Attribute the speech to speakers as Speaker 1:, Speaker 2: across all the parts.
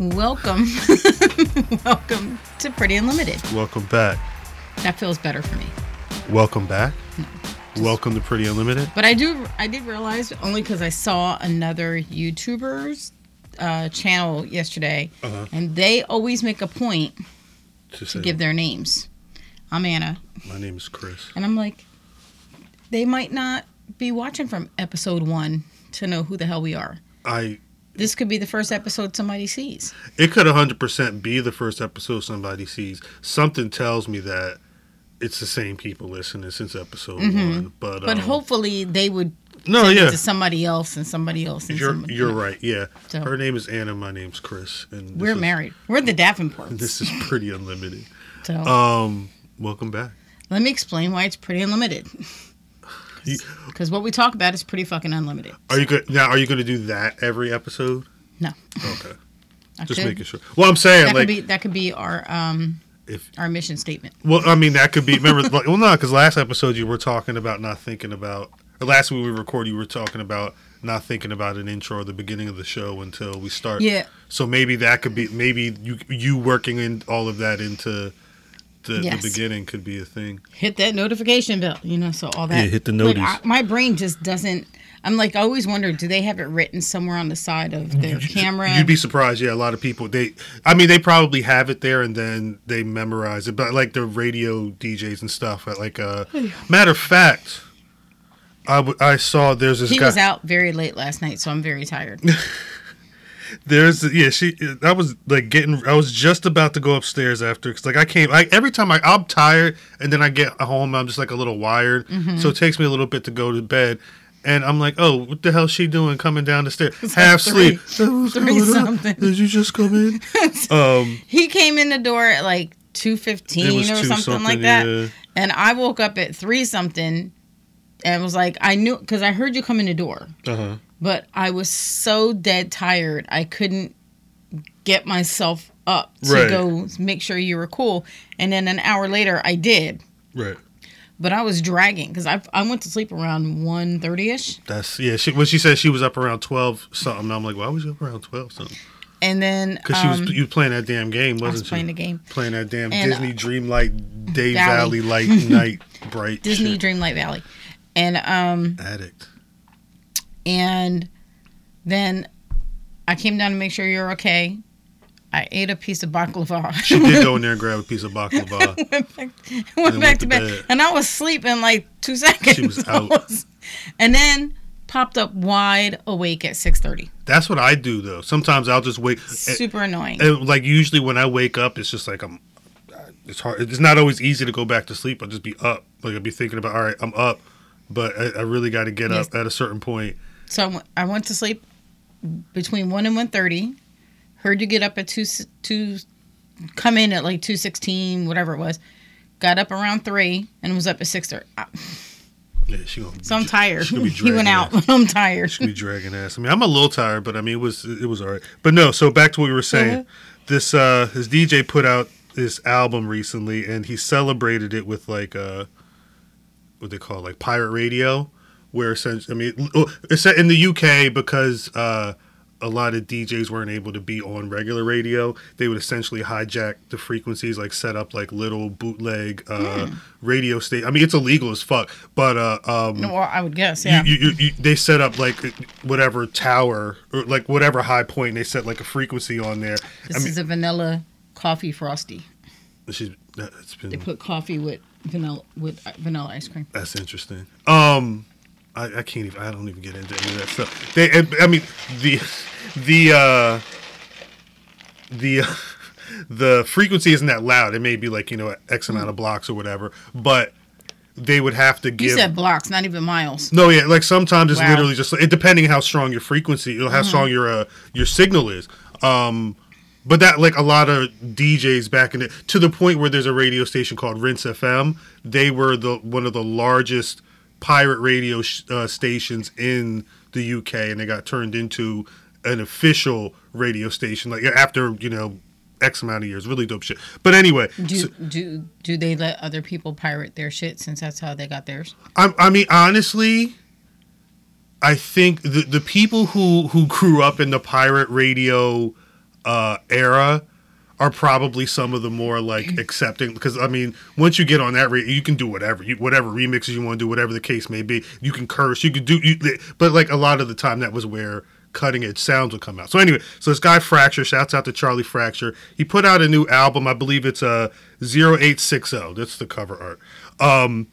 Speaker 1: Welcome, welcome to Pretty Unlimited.
Speaker 2: Welcome back.
Speaker 1: That feels better for me.
Speaker 2: Welcome back. Welcome to Pretty Unlimited.
Speaker 1: But I do, I did realize only because I saw another YouTuber's uh, channel yesterday,
Speaker 2: Uh-huh.
Speaker 1: and they always make a point
Speaker 2: To
Speaker 1: to give their names. I'm Anna,
Speaker 2: my name is Chris.
Speaker 1: and I'm like, they might not be watching from episode one to know who the hell we are.
Speaker 2: I
Speaker 1: This could be the first episode somebody sees.
Speaker 2: it could 100% be the first episode somebody sees. Something tells me that it's the same people listening since episode one. But
Speaker 1: Mm-hmm. But
Speaker 2: um,
Speaker 1: hopefully they would
Speaker 2: no, yeah,
Speaker 1: to somebody else and somebody else and
Speaker 2: you're
Speaker 1: somebody
Speaker 2: you're
Speaker 1: else.
Speaker 2: right. Yeah,
Speaker 1: So-
Speaker 2: her name is Anna. My name's Chris, and
Speaker 1: We're
Speaker 2: is-
Speaker 1: married. We're the Davenports.
Speaker 2: This is Pretty Unlimited.
Speaker 1: so
Speaker 2: Um, welcome back.
Speaker 1: let me explain why it's pretty unlimited. Because what we talk about is pretty fucking unlimited.
Speaker 2: Are you good now? Are you going to do that every episode?
Speaker 1: No,
Speaker 2: Okay,
Speaker 1: I
Speaker 2: just
Speaker 1: could.
Speaker 2: making sure. Well, I'm saying
Speaker 1: That
Speaker 2: like
Speaker 1: could be that could be our um
Speaker 2: if
Speaker 1: our mission statement.
Speaker 2: Well, I mean, that could be. Remember, like, well, no, because last episode you were talking about not thinking about, or last week we recorded, you were talking about not thinking about an intro or the beginning of the show until we start.
Speaker 1: Yeah.
Speaker 2: So maybe that could be, maybe you you working in all of that into the,
Speaker 1: Yes.
Speaker 2: the beginning could be a thing.
Speaker 1: Hit that notification bell, you know. So all that.
Speaker 2: Yeah, hit the
Speaker 1: Like,
Speaker 2: notice.
Speaker 1: I, my brain just doesn't. I'm like, I always wonder, do they have it written somewhere on the side of their camera?
Speaker 2: You'd be surprised. Yeah, a lot of people they, I mean, they probably have it there and then they memorize it. But like the radio DJs and stuff. Like, uh, matter of fact, I, w- I saw there's this
Speaker 1: he
Speaker 2: guy.
Speaker 1: was out very late last night, so I'm very tired.
Speaker 2: There's yeah, she. I was like getting. I was just about to go upstairs after because like I came. I every time I I'm tired and then I get home I'm just like a little wired.
Speaker 1: Mm-hmm.
Speaker 2: So it takes me a little bit to go to bed. And I'm like, oh, what the hell's she doing coming down the stairs? Half
Speaker 1: three-
Speaker 2: sleep. What's
Speaker 1: three something.
Speaker 2: Did you just come in? um,
Speaker 1: he came in the door at like two
Speaker 2: it
Speaker 1: fifteen or
Speaker 2: two
Speaker 1: something, like that,
Speaker 2: yeah.
Speaker 1: and I woke up at three something, and was like, I knew because I heard you come in the door,
Speaker 2: Uh-huh.
Speaker 1: But I was so dead tired I couldn't get myself up to
Speaker 2: Right.
Speaker 1: go make sure you were cool, and then an hour later I did,
Speaker 2: Right.
Speaker 1: but I was dragging because I I went to sleep around one thirty ish,
Speaker 2: That's yeah. She when she said she was up around twelve something, I'm like, why was you up around twelve something?
Speaker 1: and then
Speaker 2: Because she
Speaker 1: um,
Speaker 2: was you playing that damn game, wasn't
Speaker 1: was playing
Speaker 2: she?
Speaker 1: the game.
Speaker 2: Playing that damn
Speaker 1: And,
Speaker 2: Disney
Speaker 1: uh,
Speaker 2: Dreamlight Day
Speaker 1: Valley.
Speaker 2: Valley, Light Night Bright
Speaker 1: Disney
Speaker 2: shit.
Speaker 1: Dreamlight Valley, and um.
Speaker 2: addict.
Speaker 1: And then I came down to make sure you're okay. I ate a piece of baklava.
Speaker 2: She did go in there and grab a piece of baklava.
Speaker 1: went back, went
Speaker 2: went
Speaker 1: back
Speaker 2: to
Speaker 1: to bed.
Speaker 2: bed.
Speaker 1: and I was sleeping like two seconds.
Speaker 2: She was out.
Speaker 1: was- and then popped up wide awake at six thirty.
Speaker 2: That's what I do though. Sometimes I'll just wake.
Speaker 1: Super annoying.
Speaker 2: and, like usually when I wake up, it's just like I'm. It's hard. It's not always easy to go back to sleep. I'll just be up. Like I'll be thinking about, all right, I'm up, but I, I really got to get
Speaker 1: Yes.
Speaker 2: up at a certain point.
Speaker 1: So I went- to sleep between one and one thirty. Heard you get up at two two, come in at like two sixteen, whatever it was. Got up around three and was up at six thirty.
Speaker 2: Yeah, she gonna.
Speaker 1: So I'm tired.
Speaker 2: She gonna be
Speaker 1: he went out. I'm tired.
Speaker 2: She gonna be dragging ass. I mean, I'm a little tired, but I mean, it was it was all right. But no, so back to what we were saying.
Speaker 1: Uh-huh.
Speaker 2: This uh his DJ put out this album recently, and he celebrated it with like uh what they call it, like pirate radio, where essentially, I mean, it's in the UK because uh a lot of DJs weren't able to be on regular radio. They would essentially hijack the frequencies, like set up like little bootleg uh, radio state. I mean, it's illegal as fuck, but uh, um,
Speaker 1: Well, I would guess, yeah.
Speaker 2: you, you, you, they set up like whatever tower or like whatever high point. They set like a frequency on there.
Speaker 1: this
Speaker 2: I mean,
Speaker 1: is a vanilla coffee frosty.
Speaker 2: she's, it's
Speaker 1: They
Speaker 2: been
Speaker 1: put coffee with vanilla with uh, vanilla ice cream.
Speaker 2: that's interesting. Um, I, I can't even. I don't even get into any of that stuff. They, I I mean, the the uh, the the frequency isn't that loud. It may be like you know X amount of blocks or whatever, but they would have to give.
Speaker 1: You said blocks, not even miles.
Speaker 2: No, yeah, like sometimes it's
Speaker 1: Wow.
Speaker 2: literally just it depending how strong your frequency, how strong your uh, your signal is. Um, but that like a lot of DJs back in it to the point where there's a radio station called Rinse FM. They were the one of the largest pirate radio sh- uh, stations in the UK, and they got turned into an official radio station like after you know X amount of years. Really dope shit. But anyway,
Speaker 1: Do
Speaker 2: so-
Speaker 1: do do they let other people pirate their shit since that's how they got theirs?
Speaker 2: I, I mean, honestly, I think the the people who who grew up in the pirate radio uh, era are probably some of the more like accepting because I mean once you get on that rate you can do whatever you whatever remixes you want to do whatever the case may be. You can curse you can do you, but like a lot of the time that was where cutting edge sounds would come out. So anyway so this guy Fracture shouts out to Charlie Fracture. He put out a new album I believe it's a 0860 that's the cover art. Um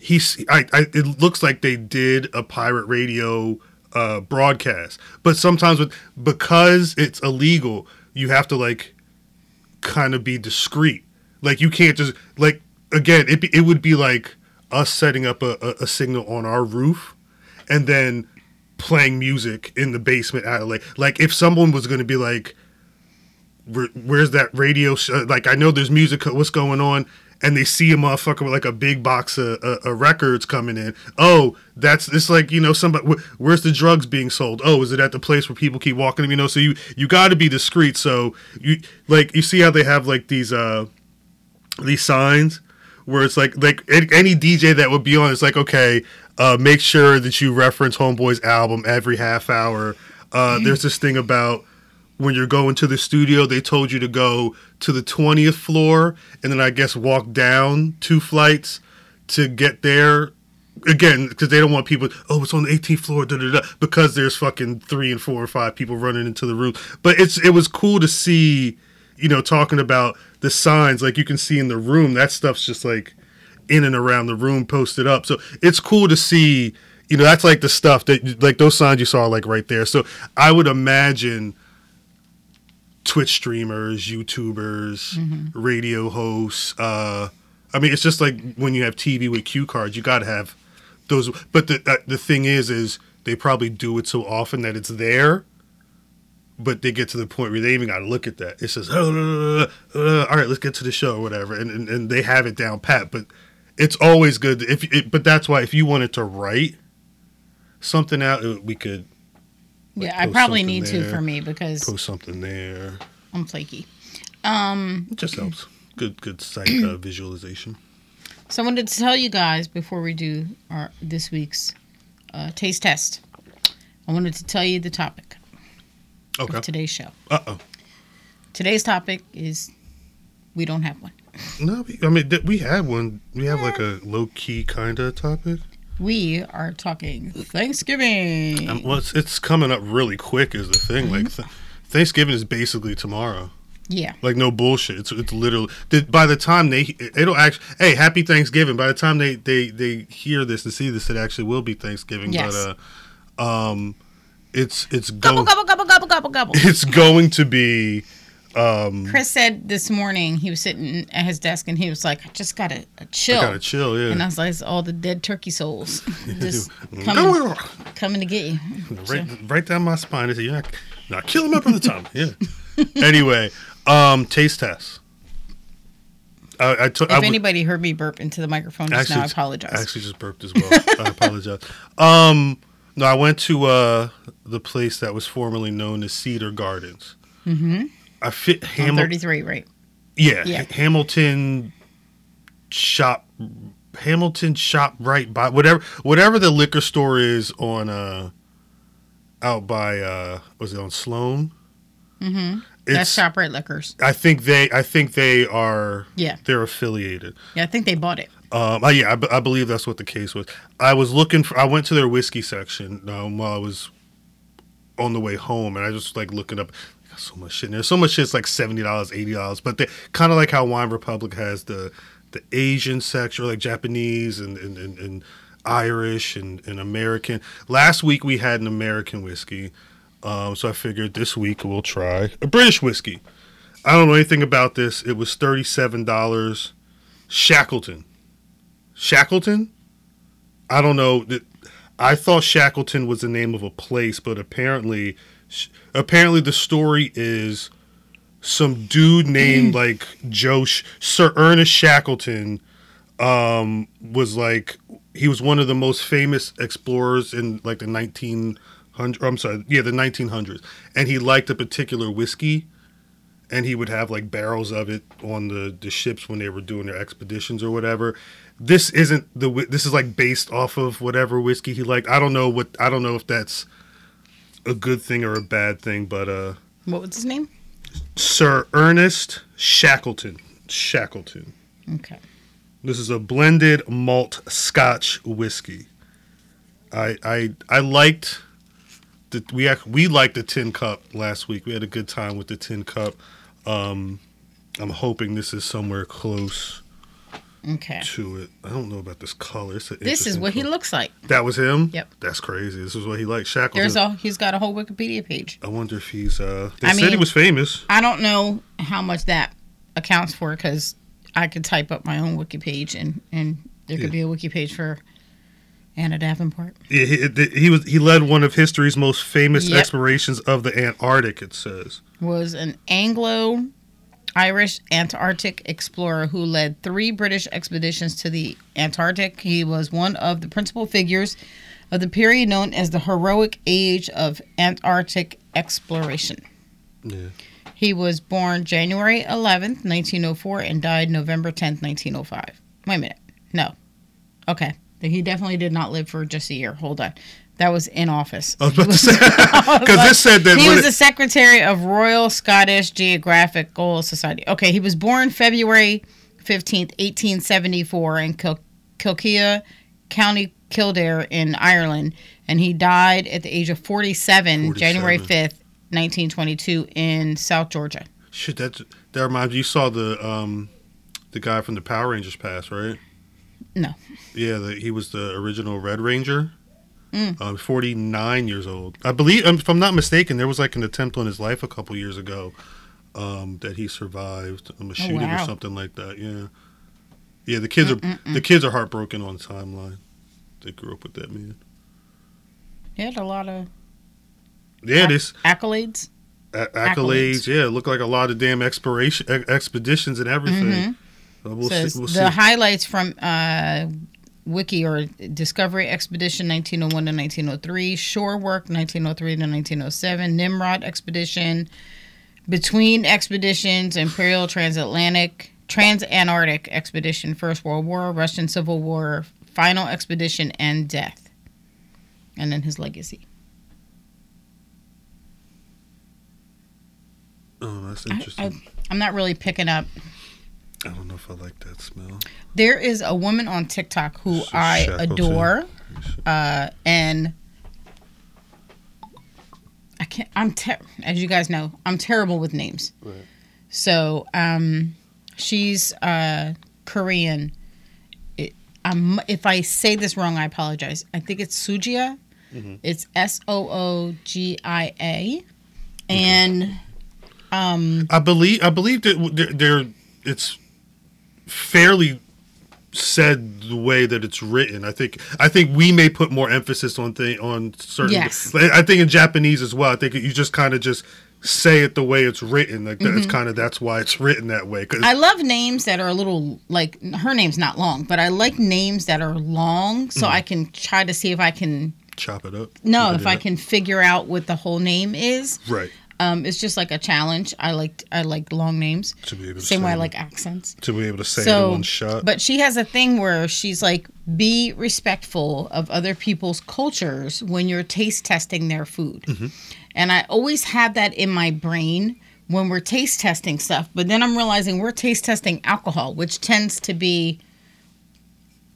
Speaker 2: he's I, I it looks like they did a pirate radio uh broadcast but sometimes with because it's illegal you have to like kind of be discreet. Like you can't just like again. It it would be like us setting up a, a, a signal on our roof, and then playing music in the basement out of like like if someone was going to be like where's that radio like i know there's music what's going on and they see a motherfucker with like a big box of, of, of records coming in. Oh that's it's like you know somebody wh- where's the drugs being sold? Oh is it at the place where people keep walking you know so you you got to be discreet. So you like you see how they have like these uh these signs where it's like like any DJ that would be on it's like okay uh make sure that you reference homeboy's album every half hour. Uh there's this thing about when you're going to the studio they told you to go to the 20th floor and then I guess walk down two flights to get there. Again because they don't want people oh it's on the 18th floor da, da, da, because there's fucking three and four or five people running into the room. but it's it was cool to see you know talking about the signs like you can see in the room that stuff's just like in and around the room posted up. So it's cool to see you know that's like the stuff that like those signs you saw like right there. So i would imagine twitch streamers youtubers
Speaker 1: Mm-hmm.
Speaker 2: radio hosts uh i mean it's just like when you have tv with cue cards you got to have those but the uh, the thing is is they probably do it so often that it's there but they get to the point where they even got to look at that. It says, oh, uh, uh, all right, let's get to the show or whatever. And, and, and they have it down pat. But it's always good. if it, But that's why if you wanted to write something out, we could
Speaker 1: Yeah, I probably need to for me because
Speaker 2: post something there.
Speaker 1: I'm flaky. Um,
Speaker 2: It just helps. Good good site uh, visualization.
Speaker 1: so I wanted to tell you guys before we do our this week's uh, taste test. I wanted to tell you the topic
Speaker 2: Okay.
Speaker 1: of today's show.
Speaker 2: Uh oh.
Speaker 1: Today's topic is we don't have one.
Speaker 2: No, I mean, we have one. We have like a low key kind of topic.
Speaker 1: We are talking Thanksgiving.
Speaker 2: Um, well, it's, it's coming up really quick, is the thing. Like, th- Thanksgiving is basically tomorrow.
Speaker 1: yeah.
Speaker 2: Like no bullshit. It's it's literally by the time they it'll actually hey happy Thanksgiving. By the time they they they hear this and see this, it actually will be Thanksgiving.
Speaker 1: Yes.
Speaker 2: But uh, um, it's it's
Speaker 1: Gobble,
Speaker 2: going
Speaker 1: gobble, gobble, gobble, gobble, gobble.
Speaker 2: it's going to be um.
Speaker 1: Chris said this morning he was sitting at his desk and he was like, I just got a, uh, chill.
Speaker 2: I got a chill. Yeah.
Speaker 1: And I was like, it's all the dead turkey souls just coming, coming to get you.
Speaker 2: right, right down my spine. I said, "You're not, not killing my brother Tom." Yeah. anyway, um, taste test. I, I took.
Speaker 1: If
Speaker 2: I would-
Speaker 1: anybody heard me burp into the microphone just now, I apologize.
Speaker 2: I actually just burped as well. I apologize. Um, no, I went to uh, the place that was formerly known as Cedar Gardens.
Speaker 1: mm-hmm.
Speaker 2: I fit
Speaker 1: On
Speaker 2: Hamilton.
Speaker 1: 33, right?
Speaker 2: Yeah,
Speaker 1: Yeah.
Speaker 2: Ha- Hamilton shop. Hamilton shop right by whatever whatever the liquor store is on uh out by uh was it on Sloan?
Speaker 1: Mm-hmm. That's
Speaker 2: It's
Speaker 1: ShopRite Liquors.
Speaker 2: I think they I think they are
Speaker 1: Yeah.
Speaker 2: they're affiliated.
Speaker 1: Yeah, I think they bought it.
Speaker 2: Um, I, yeah, I, I believe that's what the case was. I was looking for. I went to their whiskey section um, while I was on the way home, and I just like looking up. So much shit in there. So much shit's like seventy dollars, eighty dollars. But they kind of like how Wine Republic has the the Asian section, or like Japanese and and, and, and Irish and, and American. Last week we had an American whiskey, um, so I figured this week we'll try a British whiskey. I don't know anything about this. It was thirty seven dollars. Shackleton. Shackleton? I don't know. I thought Shackleton was the name of a place, but apparently, apparently the story is some dude named like Joe Sh- Sir Ernest Shackleton um, was like he was one of the most famous explorers in like the 1900 I'm sorry, yeah, the 1900s, and he liked a particular whiskey and he would have like barrels of it on the the ships when they were doing their expeditions or whatever. This isn't the this is like based off of whatever whiskey he liked. I don't know what I don't know if that's a good thing or a bad thing, but uh
Speaker 1: What was his name?
Speaker 2: Sir Ernest Shackleton. Shackleton.
Speaker 1: Okay.
Speaker 2: This is a blended malt Scotch whiskey. I I I liked the we ac- we liked the tin cup last week. We had a good time with the tin cup. Um, I'm hoping this is somewhere close
Speaker 1: Okay.
Speaker 2: to it. I don't know about this color.
Speaker 1: This is what he looks like.
Speaker 2: That was him.
Speaker 1: Yep.
Speaker 2: That's crazy. This is what he liked. Shackleton.
Speaker 1: There's a he's got a whole Wikipedia page.
Speaker 2: I wonder if he's. uh They
Speaker 1: I
Speaker 2: said he was famous.
Speaker 1: I don't know how much that accounts for because I could type up my own wiki page and and there could
Speaker 2: Yeah.
Speaker 1: be a wiki page for Anna Davenport.
Speaker 2: Yeah, he, he was he led one of history's most famous
Speaker 1: Yep.
Speaker 2: explorations of the Antarctic. It says.
Speaker 1: Was an Anglo Irish Antarctic explorer who led three British expeditions to the Antarctic. He was one of the principal figures of the period known as the heroic age of Antarctic exploration.
Speaker 2: Yeah.
Speaker 1: He was born January 11th, 1904, and died November 10th, 1905. Wait a minute. No. Okay. He definitely did not live for just a year. Hold on. That was in office.
Speaker 2: I was about to say because this said that
Speaker 1: He was
Speaker 2: it-
Speaker 1: the secretary of Royal Scottish Geographical Society. Okay, he was born February 15th, 1874 in Kil- Kilkea, County Kildare in Ireland, and he died at the age of 47, January 5th, 1922 in South Georgia.
Speaker 2: shit that that reminds. You saw the um the guy from the Power Rangers pass, right?
Speaker 1: No.
Speaker 2: Yeah, the, he was the original Red Ranger.
Speaker 1: Mm.
Speaker 2: Um, 49 years old. I believe, um, if I'm not mistaken, there was like an attempt on his life a couple years ago um, that he survived um, a shooting or
Speaker 1: Oh, wow.
Speaker 2: something like that. Yeah, yeah. The kids are
Speaker 1: Mm-mm-mm.
Speaker 2: the kids are heartbroken on the timeline. They grew up with that man.
Speaker 1: He had a lot of
Speaker 2: Yeah, this
Speaker 1: accolades.
Speaker 2: a- accolades. Yeah, look like a lot of damn expeditions and everything.
Speaker 1: Mhm.
Speaker 2: So we'll
Speaker 1: Says
Speaker 2: see. We'll
Speaker 1: the
Speaker 2: see.
Speaker 1: highlights from uh, Wiki or Discovery Expedition 1901 to 1903, Shore Work 1903 to 1907, Nimrod Expedition, Between Expeditions, Imperial Transatlantic, Transantarctic Expedition, First World War, Russian Civil War, Final Expedition, and Death. And then his legacy.
Speaker 2: oh, that's
Speaker 1: I,
Speaker 2: interesting.
Speaker 1: I, I'm not really picking up.
Speaker 2: I, don't know if I like that smell.
Speaker 1: There is a woman on TikTok who
Speaker 2: So
Speaker 1: I
Speaker 2: Shackleton.
Speaker 1: adore. uh, and I can't. I'm ter- as you guys know, I'm terrible with names.
Speaker 2: Right.
Speaker 1: So um, she's uh, Korean. It, I'm, if I say this wrong, I apologize. I think it's Sujia.
Speaker 2: Mhm.
Speaker 1: It's S O O G I A, and um,
Speaker 2: I believe I believe that they're it's fairly said the way that it's written. I think I think we may put more emphasis on thing on certain.
Speaker 1: Yes.
Speaker 2: I think in Japanese as well. I think you just kind of just say it the way it's written. Like that's kind of that's why it's written that way.
Speaker 1: Mm-hmm. I love names that are a little like her name's not long, but I like names that are long, so I can try to see if I can
Speaker 2: chop it up.
Speaker 1: No, if I can figure out what the whole name is,
Speaker 2: Right.
Speaker 1: Um, it's just like a challenge. I like I like long names.
Speaker 2: To be able to
Speaker 1: Same way I like accents.
Speaker 2: to be able to say it
Speaker 1: So,
Speaker 2: in one shot.
Speaker 1: but she has a thing where she's like, be respectful of other people's cultures when you're taste testing their food.
Speaker 2: Mm-hmm.
Speaker 1: And I always have that in my brain when we're taste testing stuff. But then I'm realizing we're taste testing alcohol, which tends to be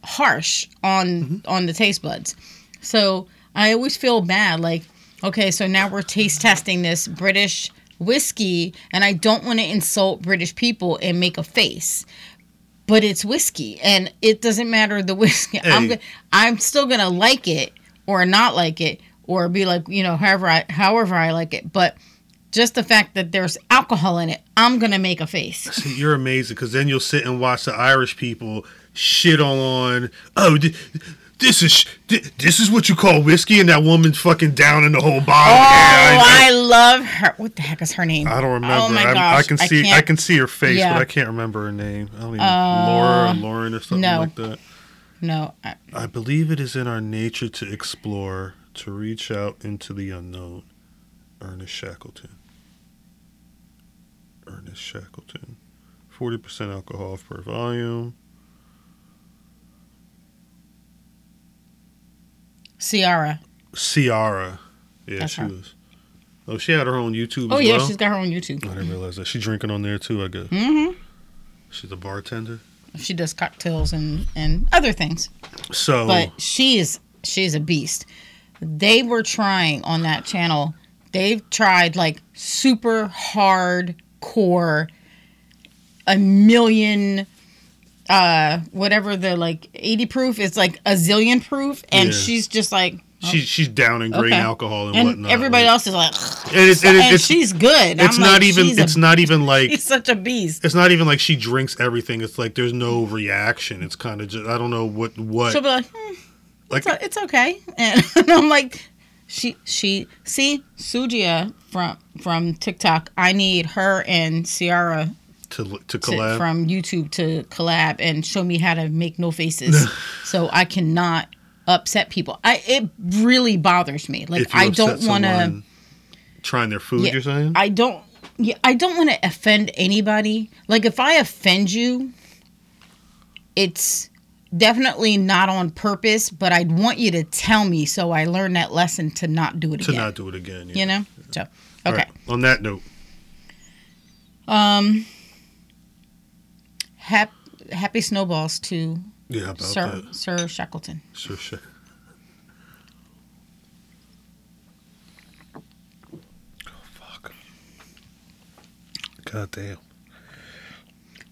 Speaker 1: harsh on
Speaker 2: Mm-hmm.
Speaker 1: on the taste buds. So I always feel bad, like, okay, so now we're taste testing this British whiskey, and I don't want to insult British people and make a face. But it's whiskey, and it doesn't matter the whiskey. I'm I'm still gonna like it or not like it or be like you know however I however I like it. But just the fact that there's alcohol in it, I'm gonna make a face.
Speaker 2: See, you're amazing because then you'll sit and watch the Irish people shit on. Oh, th- this is th- this is what you call whiskey, and that woman's fucking down in the whole bottle.
Speaker 1: Oh,
Speaker 2: Yeah, I,
Speaker 1: I love her. What the heck is her name?
Speaker 2: I don't remember.
Speaker 1: Oh my gosh,
Speaker 2: I can see I,
Speaker 1: can't-
Speaker 2: can see her face,
Speaker 1: Yeah.
Speaker 2: but I can't remember her name. I don't even
Speaker 1: Uh,
Speaker 2: Laura or Lauren or something
Speaker 1: no.
Speaker 2: like that.
Speaker 1: No, I,
Speaker 2: I believe it is in our nature to explore, to reach out into the unknown. Ernest Shackleton. Ernest Shackleton. Forty percent alcohol per volume.
Speaker 1: Ciara.
Speaker 2: Ciara. Yeah,
Speaker 1: That's
Speaker 2: she
Speaker 1: her.
Speaker 2: was. Oh, she had her own YouTube.
Speaker 1: Oh yeah,
Speaker 2: well?
Speaker 1: she's got her own YouTube.
Speaker 2: I didn't realize that. She's drinking on there too. I guess.
Speaker 1: Mm-hmm.
Speaker 2: She's a bartender.
Speaker 1: She does cocktails and and other things.
Speaker 2: So
Speaker 1: but she is she's a beast. They were trying on that channel. They've tried like super hardcore, a million, uh, whatever the like eighty proof is like a zillion proof, and
Speaker 2: Yeah.
Speaker 1: she's just like,
Speaker 2: she she's downing grain
Speaker 1: Okay.
Speaker 2: alcohol and,
Speaker 1: and
Speaker 2: whatnot.
Speaker 1: everybody
Speaker 2: like-
Speaker 1: else is like,
Speaker 2: And it's, and
Speaker 1: and
Speaker 2: it's,
Speaker 1: she's good.
Speaker 2: it's
Speaker 1: I'm
Speaker 2: not
Speaker 1: like,
Speaker 2: even
Speaker 1: she's a-
Speaker 2: it's not even like
Speaker 1: She's such a beast.
Speaker 2: it's not even like she drinks everything. It's like there's no reaction. It's kind of just I don't know what what
Speaker 1: She'll be like, hmm,
Speaker 2: like
Speaker 1: it's, it's okay, and I'm like, she she see Sujia from from TikTok. I need her and Ciara
Speaker 2: to to
Speaker 1: to,
Speaker 2: collab.
Speaker 1: from YouTube to collab and show me how to make no faces, so I cannot upset people. I it really bothers me. Like I don't want to.
Speaker 2: trying their food.
Speaker 1: Yeah,
Speaker 2: you're saying?
Speaker 1: I don't. Yeah, I don't want to offend anybody. Like if I offend you, it's definitely not on purpose. But I'd want you to tell me so I learn that lesson to not do it
Speaker 2: to
Speaker 1: again.
Speaker 2: not do it again. yeah.
Speaker 1: You know. So okay.
Speaker 2: right, On that note,
Speaker 1: Um. Hap, happy snowballs to
Speaker 2: yeah,
Speaker 1: Sir
Speaker 2: that.
Speaker 1: Sir Shackleton.
Speaker 2: Sure, sure. Oh fuck! God damn!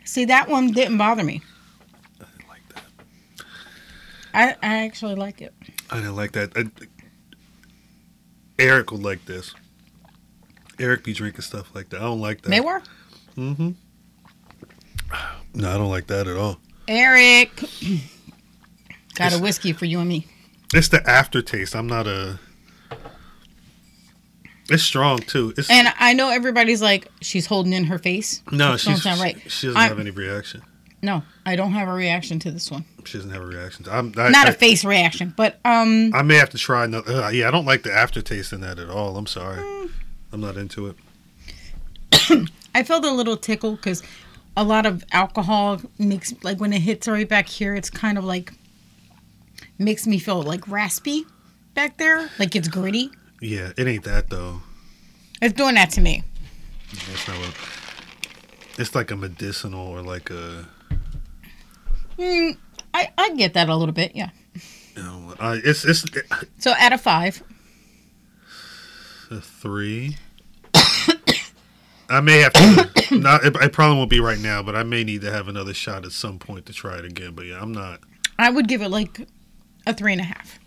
Speaker 1: See that one didn't bother me.
Speaker 2: I didn't like that.
Speaker 1: I I actually like it.
Speaker 2: I didn't like that. I, Eric would like this. Eric be drinking stuff like that. I don't like that.
Speaker 1: They were
Speaker 2: Mm-hmm. No, I don't like that at all.
Speaker 1: Eric. Got a whiskey for you and me.
Speaker 2: It's the aftertaste. I'm not a. It's strong too. It's
Speaker 1: And I know everybody's like, she's holding in her face.
Speaker 2: no, she's
Speaker 1: sound right.
Speaker 2: she doesn't
Speaker 1: I-
Speaker 2: have any reaction.
Speaker 1: No, I don't have a reaction to this one.
Speaker 2: She doesn't have a reaction. I'm I,
Speaker 1: Not
Speaker 2: I,
Speaker 1: a face reaction, but um,
Speaker 2: I may have to try another. Uh, yeah, I don't like the aftertaste in that at all. I'm sorry.
Speaker 1: Mm.
Speaker 2: I'm not into it.
Speaker 1: I felt a little tickle because a lot of alcohol makes like when it hits right back here, it's kind of like makes me feel like raspy back there, like it's gritty.
Speaker 2: Yeah, it ain't that though.
Speaker 1: It's doing that to me.
Speaker 2: That's not what. It's like a medicinal or like a.
Speaker 1: Mm, I I get that a little bit, yeah.
Speaker 2: You know, I, it's it's
Speaker 1: So out of five,
Speaker 2: a three. I may have to. not. It, it probably won't be right now, but I may need to have another shot at some point to try it again. But yeah, I'm not.
Speaker 1: I would give it like a three and a half.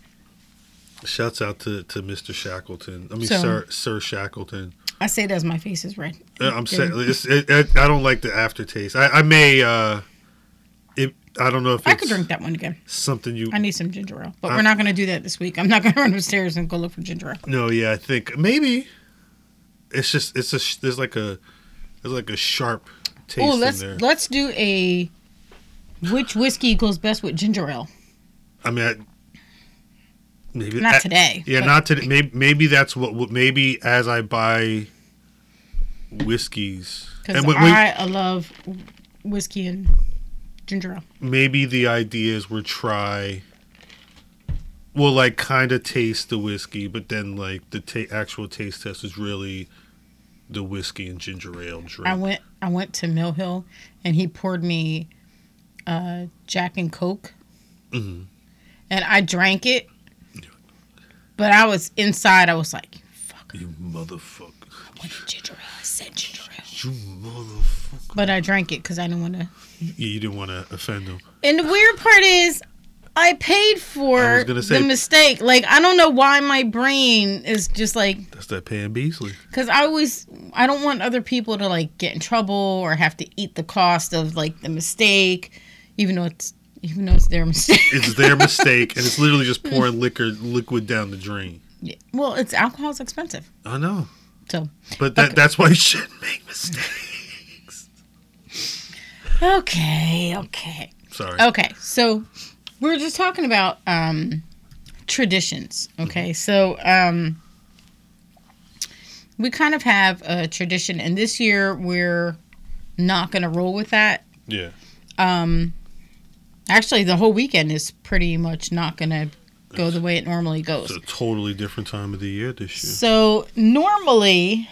Speaker 2: Shouts out to, to Mr. Shackleton. I mean,
Speaker 1: So-
Speaker 2: Sir Sir Shackleton.
Speaker 1: I say it as my face is red.
Speaker 2: Uh, I'm saying it's, it, it, I don't like the aftertaste. I, I may. uh it, I don't know if
Speaker 1: I could drink that one again.
Speaker 2: something you.
Speaker 1: I need some ginger ale, but
Speaker 2: I-
Speaker 1: we're not going to do that this week. I'm not going to run upstairs and go look for ginger ale.
Speaker 2: No, yeah, I think maybe. It's just it's a there's like a there's like a sharp taste
Speaker 1: Oh,
Speaker 2: in
Speaker 1: let's
Speaker 2: there.
Speaker 1: let's do a which whiskey goes best with ginger ale?
Speaker 2: I mean, I, maybe
Speaker 1: Not
Speaker 2: I-
Speaker 1: today.
Speaker 2: Yeah,
Speaker 1: but-
Speaker 2: not today. Maybe maybe that's what. Maybe as I buy whiskeys,
Speaker 1: because
Speaker 2: and when, when-
Speaker 1: I, I love whiskey and ginger ale.
Speaker 2: maybe the idea is we'll try. We'll like kind of taste the whiskey, but then like the ta- actual taste test is really the whiskey and ginger ale drink.
Speaker 1: I went I went to Mill Hill and he poured me uh, Jack and Coke,
Speaker 2: Mhm.
Speaker 1: and I drank it. But I was inside. I was like, "Fuck,
Speaker 2: You motherfucker!
Speaker 1: I wanted ginger ale. I said ginger ale."
Speaker 2: You motherfucker!
Speaker 1: But I drank it because I didn't want to.
Speaker 2: Yeah, you didn't want to offend him.
Speaker 1: And the weird part is, I paid for
Speaker 2: gonna say-
Speaker 1: the mistake. Like I don't know why my brain is just like
Speaker 2: That's that Pam Beesly.
Speaker 1: because I always I don't want other people to like get in trouble or have to eat the cost of like the mistake, even though it's even though it's their mistake.
Speaker 2: It's their mistake, and it's literally just pouring liquor liquid down the drain.
Speaker 1: Yeah. Well, it's alcohol's expensive,
Speaker 2: I know,
Speaker 1: so
Speaker 2: but that
Speaker 1: Okay.
Speaker 2: that's why you shouldn't make mistakes.
Speaker 1: okay, okay,
Speaker 2: Sorry.
Speaker 1: okay. So we're just talking about um, traditions. Okay, so um, we kind of have a tradition, and this year we're not going to roll with that.
Speaker 2: Yeah.
Speaker 1: Um, actually, the whole weekend is pretty much not going to go the way it normally goes.
Speaker 2: It's a totally different time of the year this year.
Speaker 1: So normally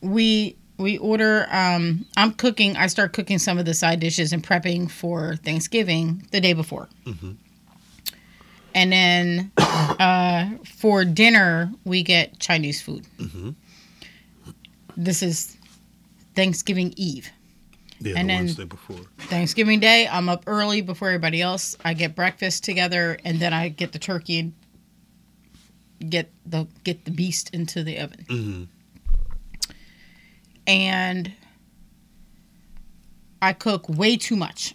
Speaker 1: we we order um I'm cooking I start cooking some of the side dishes and prepping for Thanksgiving the day before.
Speaker 2: Mhm.
Speaker 1: And then uh for dinner we get Chinese food.
Speaker 2: Mhm.
Speaker 1: This is Thanksgiving Eve.
Speaker 2: Yeah,
Speaker 1: And
Speaker 2: the
Speaker 1: then-
Speaker 2: Wednesday before.
Speaker 1: Thanksgiving Day, I'm up early before everybody else. I get breakfast together, and then I get the turkey and get the get the beast into the oven.
Speaker 2: hmm
Speaker 1: And I cook way too much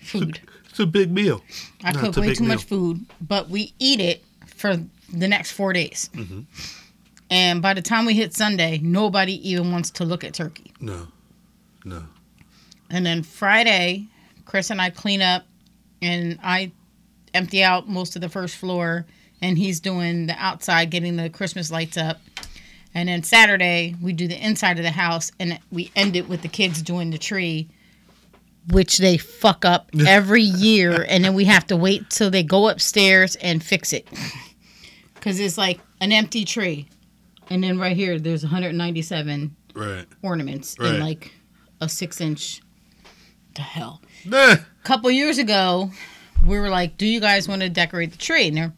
Speaker 1: food.
Speaker 2: It's a big meal.
Speaker 1: I
Speaker 2: No,
Speaker 1: cook way too
Speaker 2: meal.
Speaker 1: much food, but we eat it for the next four days.
Speaker 2: Mhm.
Speaker 1: And by the time we hit Sunday, nobody even wants to look at turkey.
Speaker 2: No, no.
Speaker 1: And then Friday, Chris and I clean up and I empty out most of the first floor and he's doing the outside getting the Christmas lights up. And then Saturday, we do the inside of the house and we end it with the kids doing the tree, which they fuck up every year. and then we have to wait till they go upstairs and fix it. Because it's like an empty tree. And then right here, there's 197
Speaker 2: Right.
Speaker 1: ornaments
Speaker 2: Right.
Speaker 1: in like a six inch. The hell.
Speaker 2: Nah.
Speaker 1: A couple years ago, we were like, "Do you guys want to decorate the tree?" And they're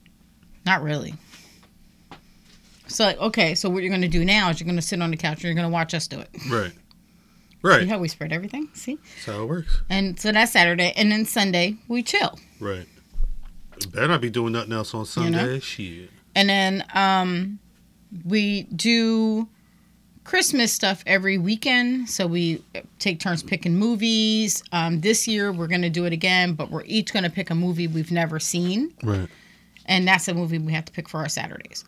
Speaker 1: not really. So like, okay, so what you're gonna do now is you're gonna sit on the couch and you're gonna watch us do it.
Speaker 2: Right. Right.
Speaker 1: See how we spread everything? See?
Speaker 2: That's how it works.
Speaker 1: And so that's Saturday, and then Sunday we chill.
Speaker 2: Right. Better not be doing nothing else on Sunday.
Speaker 1: know?
Speaker 2: Shit.
Speaker 1: And then um, we do Christmas stuff every weekend. So we take turns picking movies. Um, this year we're going to do it again, but we're each going to pick a movie we've never seen.
Speaker 2: Right.
Speaker 1: And that's a movie we have to pick for our Saturdays.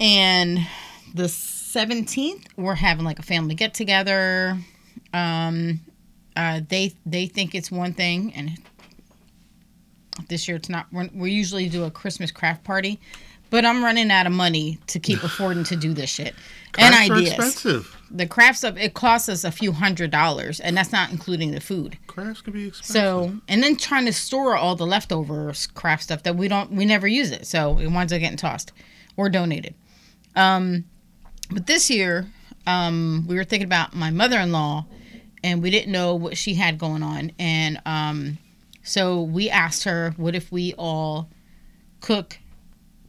Speaker 1: And the 17th, we're having like a family get together. Um, uh, they they think it's one thing, and this year it's not. We're, we usually do a Christmas craft party, but I'm running out of money to keep affording to do this shit. and
Speaker 2: Crafts are
Speaker 1: ideas.
Speaker 2: expensive.
Speaker 1: The crafts stuff it costs us a few hundred dollars, and that's not including the food.
Speaker 2: Crafts can be expensive.
Speaker 1: So, and then trying to store all the leftover craft stuff that we don't, we never use it. So it winds up getting tossed or donated. Um, but this year, um, we were thinking about my mother in law and we didn't know what she had going on. And um, so we asked her, what if we all cook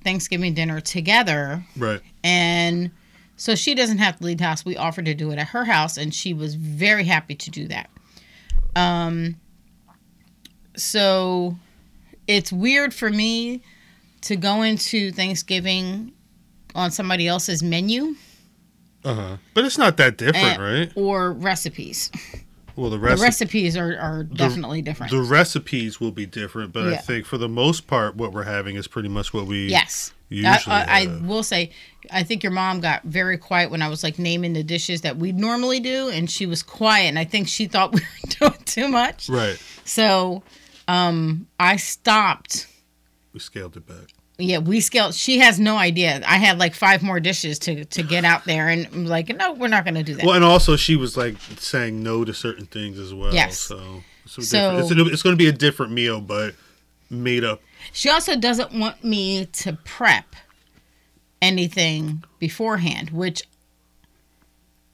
Speaker 1: Thanksgiving dinner together?
Speaker 2: right.
Speaker 1: And so she doesn't have to leave the house. We offered to do it at her house, and she was very happy to do that. Um, so it's weird for me to go into Thanksgiving on somebody else's menu
Speaker 2: Uh huh. But it's not that different,
Speaker 1: and-
Speaker 2: right?
Speaker 1: or recipes.
Speaker 2: Well, the
Speaker 1: The recipes are, are definitely different.
Speaker 2: The recipes will be different, but I think for the most part, what we're having is pretty much what we
Speaker 1: yes. I,
Speaker 2: usually
Speaker 1: I, I will say, I think your mom got very quiet when I was like naming the dishes that we normally do, and she was quiet, and I think she thought we were doing too much.
Speaker 2: Right.
Speaker 1: So, um, I stopped.
Speaker 2: We scaled it back.
Speaker 1: Yeah, we scaled. She has no idea. I had like five more dishes to to get out there, and I'm like, no, we're not going to do that.
Speaker 2: Well, and also she was like saying no to certain things as well.
Speaker 1: Yes.
Speaker 2: So, so,
Speaker 1: So-
Speaker 2: it's, it's going to be a different meal, but made up.
Speaker 1: She also doesn't want me to prep anything beforehand, which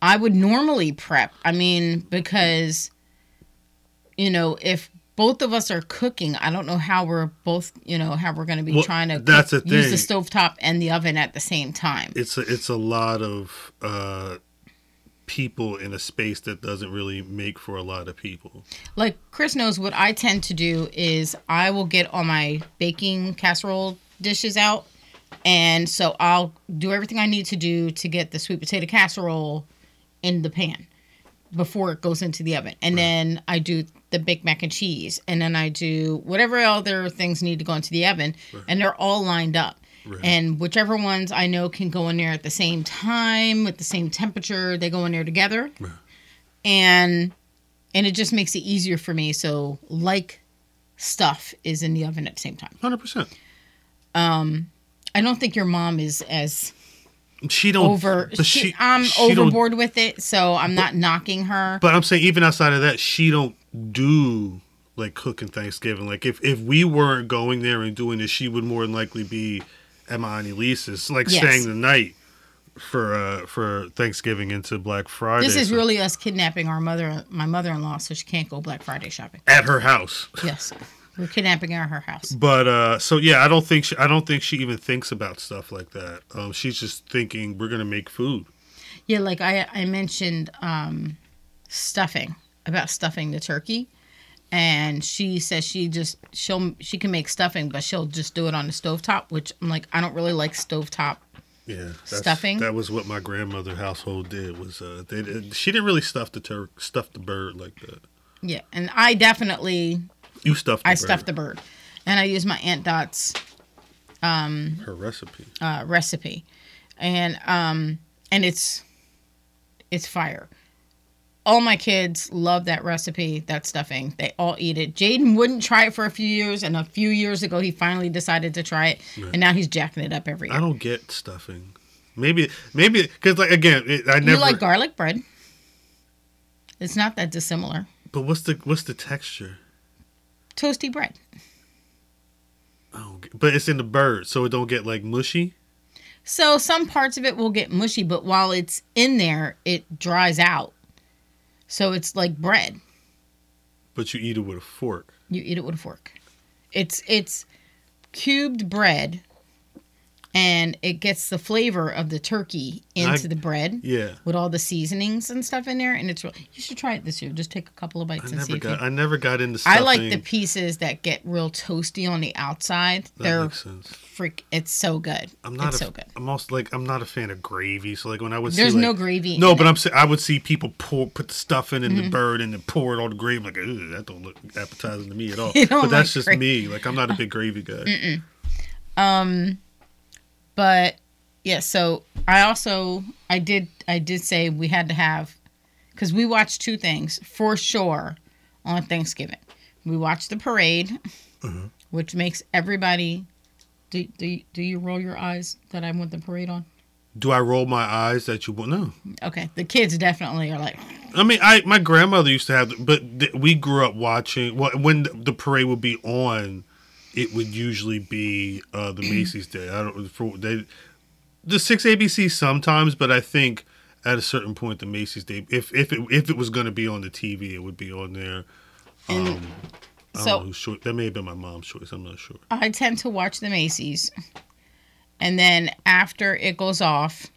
Speaker 1: I would normally prep. I mean, because you know, if both of us are cooking, I don't know how we're both, you know, how we're going to be
Speaker 2: Well,
Speaker 1: trying to
Speaker 2: that's
Speaker 1: cook-
Speaker 2: the
Speaker 1: use the
Speaker 2: thing.
Speaker 1: stovetop and the oven at the same time.
Speaker 2: It's a it's a lot of uh, people in a space that doesn't really make for a lot of people.
Speaker 1: like Chris knows what I tend to do is I will get all my baking casserole dishes out and so I'll do everything I need to do to get the sweet potato casserole in the pan before it goes into the oven. And then I do the Big mac and cheese and then I do whatever other things need to go into the oven and they're all lined up.
Speaker 2: Right.
Speaker 1: And whichever ones I know can go in there at the same time with the same temperature, they go in there together.
Speaker 2: Right.
Speaker 1: And and it just makes it easier for me. So like stuff is in the oven at the same time.
Speaker 2: Hundred percent.
Speaker 1: Um, I don't think your mom is as
Speaker 2: She don't
Speaker 1: over.
Speaker 2: But
Speaker 1: she,
Speaker 2: she,
Speaker 1: I'm
Speaker 2: she
Speaker 1: overboard with it, so I'm not knocking her.
Speaker 2: But I'm saying even outside of that, she don't do like cooking Thanksgiving. Like if if we weren't going there and doing this, she would more than likely be at my auntie Lisa's, like
Speaker 1: Yes.
Speaker 2: staying the night for uh for Thanksgiving into Black Friday.
Speaker 1: This is
Speaker 2: So-
Speaker 1: really us kidnapping our mother, my mother-in-law, so she can't go Black Friday shopping.
Speaker 2: at her house.
Speaker 1: Yes, we're kidnapping her at her house.
Speaker 2: But uh so yeah, I don't think she, I don't think she even thinks about stuff like that. Um she's just thinking we're going to make food.
Speaker 1: Yeah, like I I mentioned um, stuffing about stuffing the turkey, and she says she just she'll she can make stuffing, but she'll just do it on the stovetop. Which I'm like I don't really like stovetop.
Speaker 2: Yeah,
Speaker 1: Stuffing?
Speaker 2: That was what my grandmother household did. Was uh, they? did- She didn't really stuff the tur- stuff the bird like that.
Speaker 1: Yeah, and I definitely
Speaker 2: You stuffed. The
Speaker 1: I
Speaker 2: bird.
Speaker 1: stuffed the bird, and I use my Aunt Dot's um
Speaker 2: her recipe.
Speaker 1: uh, recipe, and um and it's it's fire. All my kids love that recipe, that stuffing. They all eat it. Jaden wouldn't try it for a few years, and a few years ago he finally decided to try it, and now he's jacking it up every
Speaker 2: I don't get stuffing. Maybe maybe because like again, it, I never.
Speaker 1: You like garlic bread? It's not that dissimilar.
Speaker 2: but what's the what's the texture?
Speaker 1: Toasty bread.
Speaker 2: Oh, but it's in the bird, so it don't get like mushy.
Speaker 1: So some parts of it will get mushy, but while it's in there, it dries out. So it's like bread.
Speaker 2: But you eat it with a fork.
Speaker 1: You eat it with a fork. It's it's cubed bread and it gets the flavor of the turkey into
Speaker 2: I-
Speaker 1: the bread
Speaker 2: Yeah.
Speaker 1: with all the seasonings and stuff in there and it's real you should try it this year. Just take a couple of bites
Speaker 2: I
Speaker 1: and see
Speaker 2: got. I never got into
Speaker 1: I like the pieces that get real toasty on the outside.
Speaker 2: That
Speaker 1: They're
Speaker 2: makes sense.
Speaker 1: freak it's so good.
Speaker 2: I'm not
Speaker 1: it's
Speaker 2: a,
Speaker 1: so good.
Speaker 2: I'm also like I'm not a fan of gravy. So like when I would
Speaker 1: There's
Speaker 2: see
Speaker 1: no
Speaker 2: like,
Speaker 1: gravy.
Speaker 2: No,
Speaker 1: in
Speaker 2: but
Speaker 1: it.
Speaker 2: I'm saying I would see people pour put the stuff in
Speaker 1: Mm-hmm.
Speaker 2: the bird and then pour it on the gravy. Like that don't look appetizing to me at all. But that's
Speaker 1: like
Speaker 2: just
Speaker 1: gravy.
Speaker 2: me. Like I'm not a big gravy guy.
Speaker 1: Um, but yeah. So I also I did I did say we had to have because we watched two things for sure on Thanksgiving. We watched the parade,
Speaker 2: Mm-hmm.
Speaker 1: which makes everybody. Do, do, do you roll your eyes that I want the parade on?
Speaker 2: Do I roll my eyes that you want? No.
Speaker 1: Okay, the kids definitely are like,
Speaker 2: I mean, I my grandmother used to have, but th- we grew up watching. wh- When the parade would be on, it would usually be uh, the Macy's Day. I don't for they, the six ABC sometimes, but I think at a certain point the Macy's Day, if if it if it was going to be on the TV, it would be on there. Um, I
Speaker 1: So-
Speaker 2: don't know who's choice. That may have been my mom's choice. I'm not sure.
Speaker 1: I tend to watch the Macy's. And then after it goes off,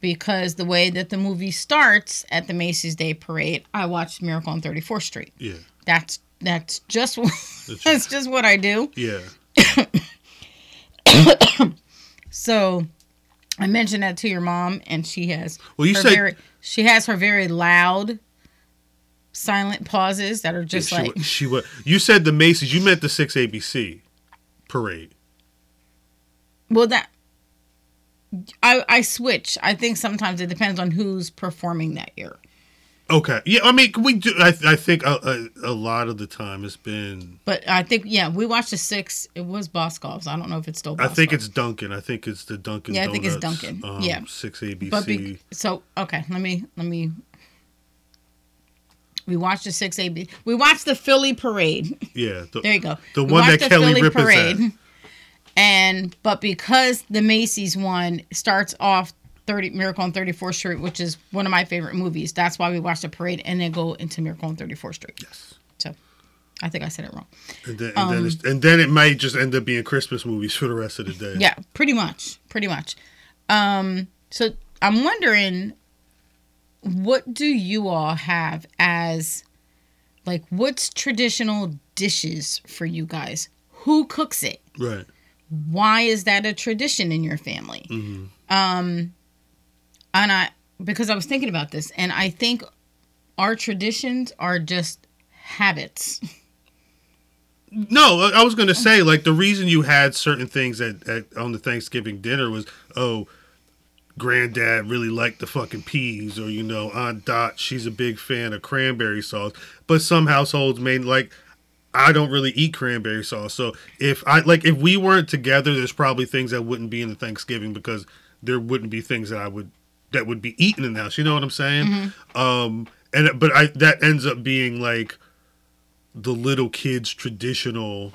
Speaker 1: because the way that the movie starts at the Macy's Day Parade, I watch Miracle on 34th Street.
Speaker 2: Yeah,
Speaker 1: That's that's just
Speaker 2: That's-
Speaker 1: just what I do.
Speaker 2: yeah.
Speaker 1: So I mentioned that to your mom, and she has
Speaker 2: Well, you
Speaker 1: her
Speaker 2: said-
Speaker 1: very, she has her very loud, silent pauses that are just
Speaker 2: she,
Speaker 1: like
Speaker 2: she was. You said the Macy's. You meant the six ABC parade.
Speaker 1: Well, that I I switch. I think sometimes it depends on who's performing that year.
Speaker 2: Okay. Yeah, I mean, we do. I, I think a, a, a lot of the time it's been.
Speaker 1: But I think yeah, we watched the six. It was Boscov's. I don't know if it's still.
Speaker 2: I think it's Dunkin'. I think it's the Dunkin'.
Speaker 1: Yeah, I think it's Dunkin'.
Speaker 2: Um,
Speaker 1: Yeah.
Speaker 2: Six ABC.
Speaker 1: But be, so okay, let me let me. We watched the six AB. We watched the Philly parade.
Speaker 2: yeah. The,
Speaker 1: There you go.
Speaker 2: The
Speaker 1: We
Speaker 2: one that Kelly Ripa's at.
Speaker 1: And but because the Macy's one starts off 30 Miracle on 34th Street, which is one of my favorite movies, that's why we watch the parade and then go into Miracle on 34th Street.
Speaker 2: Yes.
Speaker 1: So I think I said it wrong.
Speaker 2: And then, and, then it's, and then it might just end up being Christmas movies for the rest of the day.
Speaker 1: Yeah, pretty much. Pretty much. Um, so I'm wondering what do you all have as like what's traditional dishes for you guys? Who cooks it?
Speaker 2: Right.
Speaker 1: why is that a tradition in your family um and i because i was thinking about this and i think our traditions are just habits
Speaker 2: No, I was going to say like the reason you had certain things at, at on the Thanksgiving dinner was oh, granddad really liked the fucking peas, or you know Aunt Dot she's a big fan of cranberry sauce. But some households may like I don't really eat cranberry sauce, so if I like if we weren't together, there's probably things that wouldn't be in the Thanksgiving because there wouldn't be things that I would that would be eaten in the house. You know what I'm saying? Um, and but I that ends up being like the little kids traditional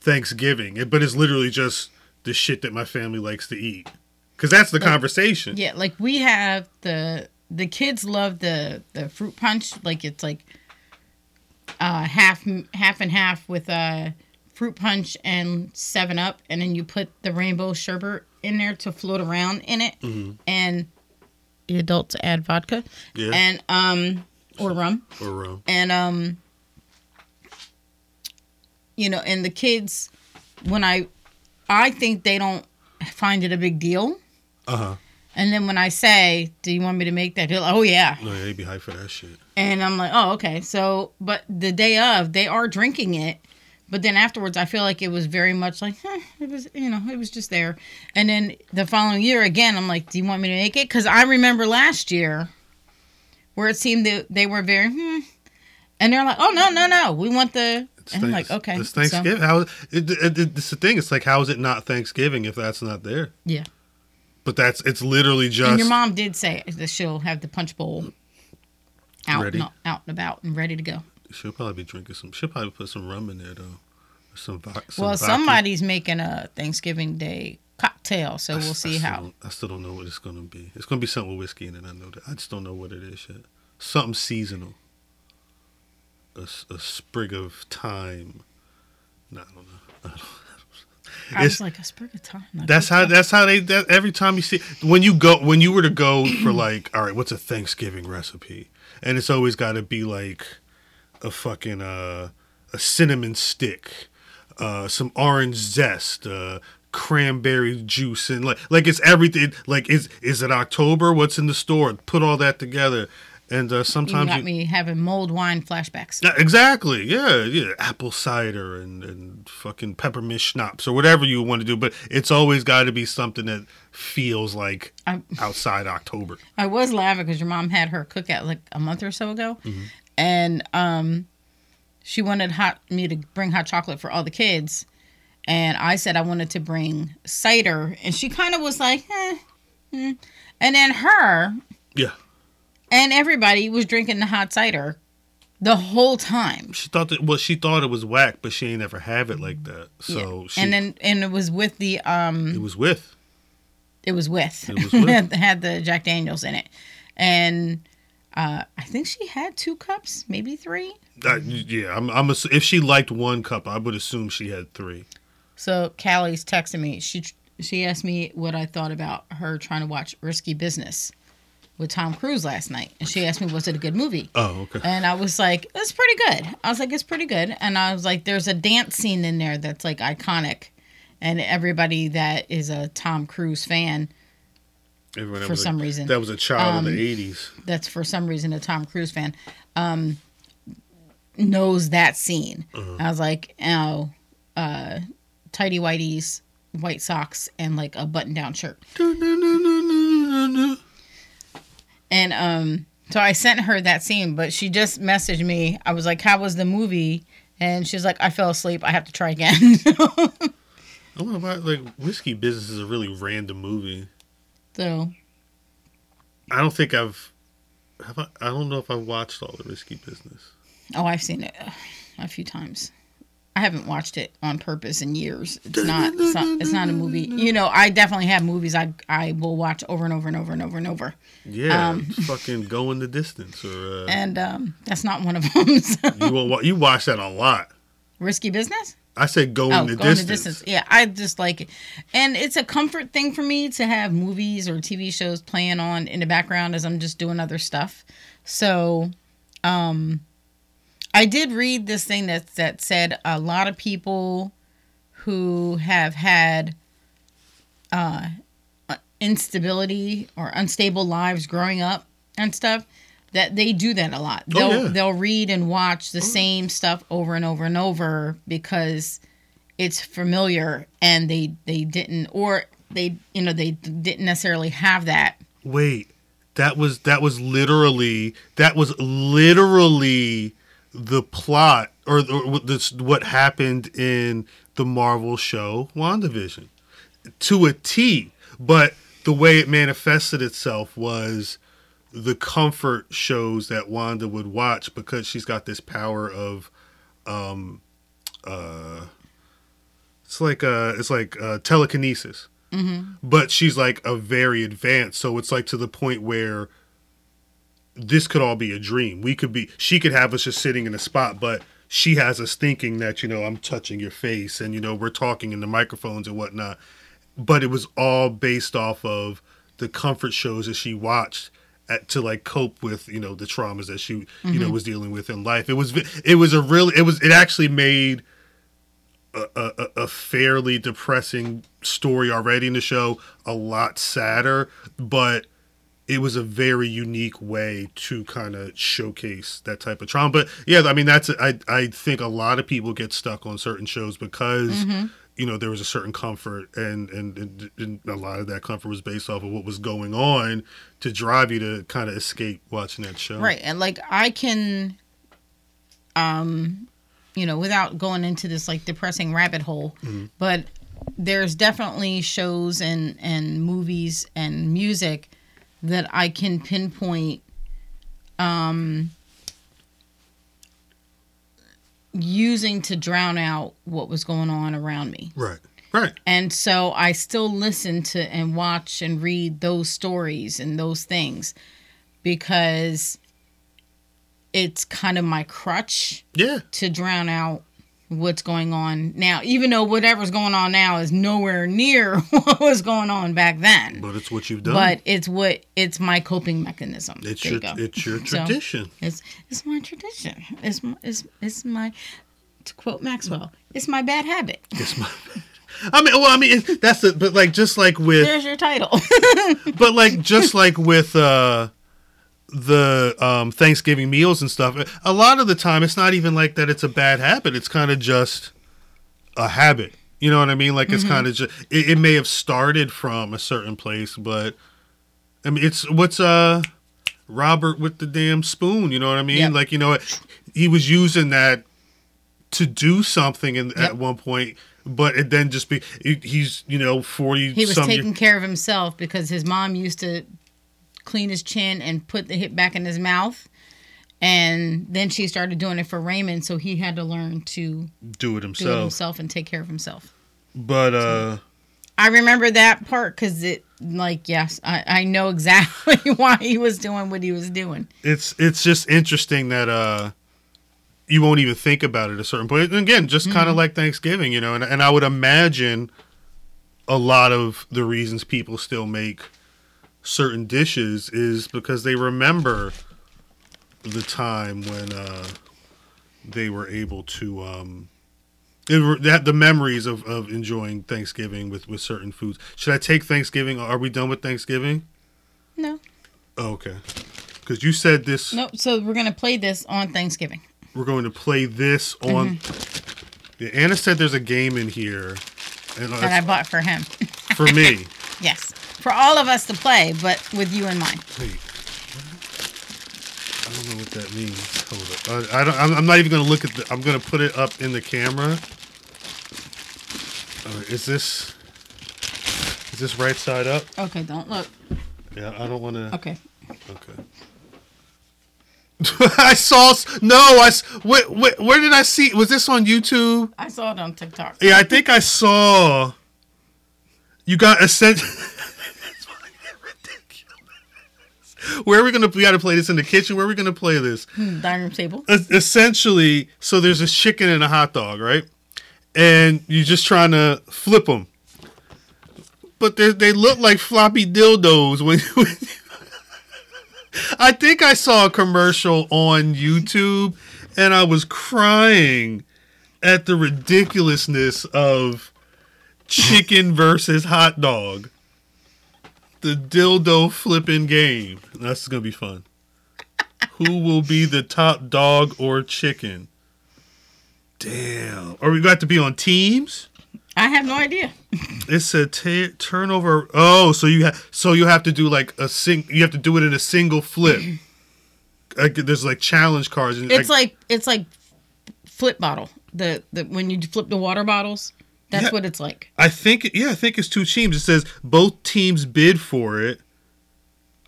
Speaker 2: Thanksgiving, but it's literally just the shit that my family likes to eat. Cuz that's the conversation.
Speaker 1: Yeah, like we have the the kids love the the fruit punch. Like it's like uh half half and half with uh fruit punch and seven up, and then you put the rainbow sherbet in there to float around in it, and the adults add vodka
Speaker 2: Yeah.
Speaker 1: and um or rum.
Speaker 2: Or um,
Speaker 1: and um you know and the kids when i i think they don't find it a big deal.
Speaker 2: Uh-huh.
Speaker 1: and then when i say do you want me to make that? Like oh yeah.
Speaker 2: No, yeah, they'd be hyped for that shit.
Speaker 1: and i'm like oh okay. So but the day of they are drinking it but then afterwards i feel like it was very much like eh, it was you know it was just there and then the following year again i'm like do you want me to make it because i remember last year where it seemed that they were very hmm, and they're like oh no no no we want the
Speaker 2: It's
Speaker 1: and i'm like okay
Speaker 2: It's
Speaker 1: so-
Speaker 2: Thanksgiving. How it, it, it, it's the thing. It's like how is it not Thanksgiving if that's not there?
Speaker 1: yeah
Speaker 2: But that's it's literally just
Speaker 1: and your mom did say that she'll have the punch bowl out
Speaker 2: Ready?
Speaker 1: and, out and about and ready to go
Speaker 2: She'll probably be drinking some. She'll probably put some rum in there though. Some, some
Speaker 1: well
Speaker 2: vodka.
Speaker 1: somebody's making a thanksgiving day cocktail so
Speaker 2: I
Speaker 1: we'll see
Speaker 2: I
Speaker 1: how
Speaker 2: I still don't know what it's gonna be. It's gonna be something with whiskey in it. I know that. I just don't know what it is yet. Something seasonal. A, a sprig of thyme. No, I don't know. I don't-
Speaker 1: I was
Speaker 2: It's-
Speaker 1: like a sprig of time. Like,
Speaker 2: That's how. That's how they. That every time you see when you go when you were to go for like, all right, what's a Thanksgiving recipe? And it's always got to be like a fucking uh, a cinnamon stick, uh, some orange zest, uh, cranberry juice, and like like it's everything. Like is is it October? What's in the store? Put all that together, and uh,
Speaker 1: you
Speaker 2: sometimes
Speaker 1: got
Speaker 2: you-
Speaker 1: me having mulled wine flashbacks.
Speaker 2: yeah, exactly. Yeah, yeah. Apple cider and, and fucking peppermint schnapps or whatever you want to do, but it's always got to be something that feels like
Speaker 1: I,
Speaker 2: outside October.
Speaker 1: I was laughing because your mom had her cookout like a month or so ago,
Speaker 2: Mm-hmm.
Speaker 1: and um, she wanted hot me to bring hot chocolate for all the kids, and I said I wanted to bring cider, and she kind of was like, eh, hmm. and then her
Speaker 2: Yeah,
Speaker 1: and everybody was drinking the hot cider the whole time.
Speaker 2: she thought that well, she thought it was whack, but she ain't ever have it like that. So
Speaker 1: Yeah.
Speaker 2: she,
Speaker 1: and then and it was with the um
Speaker 2: it was with.
Speaker 1: it was with
Speaker 2: It was with.
Speaker 1: had, had the Jack Daniels in it, and uh, I think she had two cups, maybe three.
Speaker 2: Uh, yeah, I'm. I'm. ass- If she liked one cup, I would assume she had three.
Speaker 1: So Callie's texting me. She she asked me what I thought about her trying to watch Risky Business with Tom Cruise last night, and she asked me was it a good movie.
Speaker 2: Oh, okay.
Speaker 1: And I was like, it's pretty good. I was like, it's pretty good. And I was like, there's a dance scene in there that's like iconic. And everybody that is a Tom Cruise fan,
Speaker 2: Everyone
Speaker 1: for
Speaker 2: was a-
Speaker 1: some reason.
Speaker 2: that was a child
Speaker 1: Um,
Speaker 2: of the '80s.
Speaker 1: that's for some reason a Tom Cruise fan, um, knows that scene. I was like, oh, uh, tidy whities, white socks, and like a button down shirt. And um, so I sent her that scene, but she just messaged me. I was like, how was the movie? And she's like, I fell asleep. I have to try again.
Speaker 2: I don't know about like whiskey business is a really random movie.
Speaker 1: so
Speaker 2: I don't think I've. Have I, I don't know if I've watched all the risky business.
Speaker 1: Oh, I've seen it a few times. I haven't watched it on purpose in years. It's not. It's not, it's not a movie. You know, I definitely have movies I I will watch over and over and over and over and over.
Speaker 2: Yeah,
Speaker 1: Um,
Speaker 2: fucking going the distance, or uh,
Speaker 1: And um, that's not one of them. so.
Speaker 2: you you watch that a lot.
Speaker 1: Risky business.
Speaker 2: I said going
Speaker 1: Oh,
Speaker 2: the
Speaker 1: going
Speaker 2: distance.
Speaker 1: the distance. Yeah, I just like it, and it's a comfort thing for me to have movies or TV shows playing on in the background as I'm just doing other stuff. So, um, I did read this thing that that said a lot of people who have had uh, instability or unstable lives growing up and stuff that they do that a lot.
Speaker 2: Oh,
Speaker 1: They'll
Speaker 2: yeah.
Speaker 1: they'll read and watch the same stuff over and over and over because it's familiar and they they didn't or they you know they didn't necessarily have that.
Speaker 2: Wait, that was that was literally that was literally the plot or, this what happened in the Marvel show WandaVision to a T. But the way it manifested itself was the comfort shows that Wanda would watch because she's got this power of um uh it's like uh it's like uh telekinesis.
Speaker 1: Mm-hmm.
Speaker 2: But she's like a very advanced, so it's like to the point where this could all be a dream. We could be she could have us just sitting in a spot, but she has us thinking that, you know, I'm touching your face and you know, we're talking in the microphones and whatnot. But it was all based off of the comfort shows that she watched at, to like cope with you know the traumas that she you know mm-hmm. was dealing with in life. It was it was a really it was it actually made a, a, a fairly depressing story already in the show a lot sadder, but it was a very unique way to kind of showcase that type of trauma. But yeah, I mean that's I I think a lot of people get stuck on certain shows because you know there was a certain comfort and, and and and a lot of that comfort was based off of what was going on to drive you to kind of escape watching that show.
Speaker 1: Right. And like I can um you know, without going into this like depressing rabbit hole, but there's definitely shows and and movies and music that I can pinpoint um using to drown out what was going on around me.
Speaker 2: Right. Right.
Speaker 1: And so I still listen to and watch and read those stories and those things because it's kind of my crutch
Speaker 2: Yeah.
Speaker 1: to drown out what's going on now, even though whatever's going on now is nowhere near what was going on back then.
Speaker 2: But it's what you've done.
Speaker 1: But it's what it's my coping mechanism.
Speaker 2: it's
Speaker 1: There
Speaker 2: your
Speaker 1: you
Speaker 2: it's your
Speaker 1: So-
Speaker 2: tradition.
Speaker 1: It's it's my tradition. It's my, it's, it's my to quote Maxwell, it's my bad habit.
Speaker 2: It's my. I mean, well, I mean, that's it. But like, just like with,
Speaker 1: There's your title.
Speaker 2: but like, just like with uh, the um, Thanksgiving meals and stuff. A lot of the time, it's not even like that. It's a bad habit. It's kind of just a habit. You know what I mean? Like, it's kind of just. It, it may have started from a certain place, but I mean, it's what's uh, Robert with the damn spoon. You know what I mean?
Speaker 1: Yep.
Speaker 2: Like, you know, he was using that to do something in,
Speaker 1: Yep.
Speaker 2: at one point, but it then just be he's you know forty.
Speaker 1: he was taking care of himself because his mom used to clean his chin and put the hip back in his mouth. And then she started doing it for Raymond, so he had to learn to
Speaker 2: do it
Speaker 1: do
Speaker 2: himself.
Speaker 1: it himself and take care of himself.
Speaker 2: But uh,
Speaker 1: I remember that part because it, like, yes, I, I know exactly why he was doing what he was doing.
Speaker 2: it's it's just interesting that uh, you won't even think about it at a certain point. And again, just kind of like Thanksgiving, you know. And and I would imagine a lot of the reasons people still make certain dishes is because they remember the time when uh, they were able to um, were, they the memories of, of enjoying Thanksgiving with, with certain foods. Should I take Thanksgiving? Are we done with Thanksgiving?
Speaker 1: No,
Speaker 2: Oh, okay. Because you said this,
Speaker 1: no. So we're gonna play this on Thanksgiving.
Speaker 2: we're going to play this on. Yeah, Anna said there's a game in here, and
Speaker 1: that I bought for him.
Speaker 2: for me.
Speaker 1: yes, for all of us to play, but with you in mind.
Speaker 2: Wait, I don't know what that means. Hold up. I, I don't. I'm, I'm not even going to look at the. I'm going to put it up in the camera. Right, is this? Is this right side up?
Speaker 1: Okay, don't look.
Speaker 2: Yeah, I don't want to.
Speaker 1: Okay,
Speaker 2: Okay. I saw. No, I Where, where, where did I see? Was this on YouTube?
Speaker 1: I saw it on TikTok.
Speaker 2: Yeah, I think I saw. You got a essential. Where are we gonna? We got to play this in the kitchen. Where are we gonna play this?
Speaker 1: Hmm, dining room table.
Speaker 2: Es- Essentially, so there's a chicken and a hot dog, right? And you're just trying to flip them, but they they look like floppy dildos. When, when I think I saw a commercial on YouTube, and I was crying at the ridiculousness of chicken versus hot dog. The dildo flipping game. That's gonna be fun. Who will be the top dog or chicken? Damn. Are we got to be on teams?
Speaker 1: I have no idea.
Speaker 2: It's a ta turnover. Oh, so you have so you have to do like a sing. You have to do it in a single flip. like, there's like challenge cards. And
Speaker 1: It's like it's like flip bottle. The the when you flip the water bottles, that's
Speaker 2: Yeah.
Speaker 1: what it's like.
Speaker 2: I think yeah, I think it's two teams. It says both teams bid for it,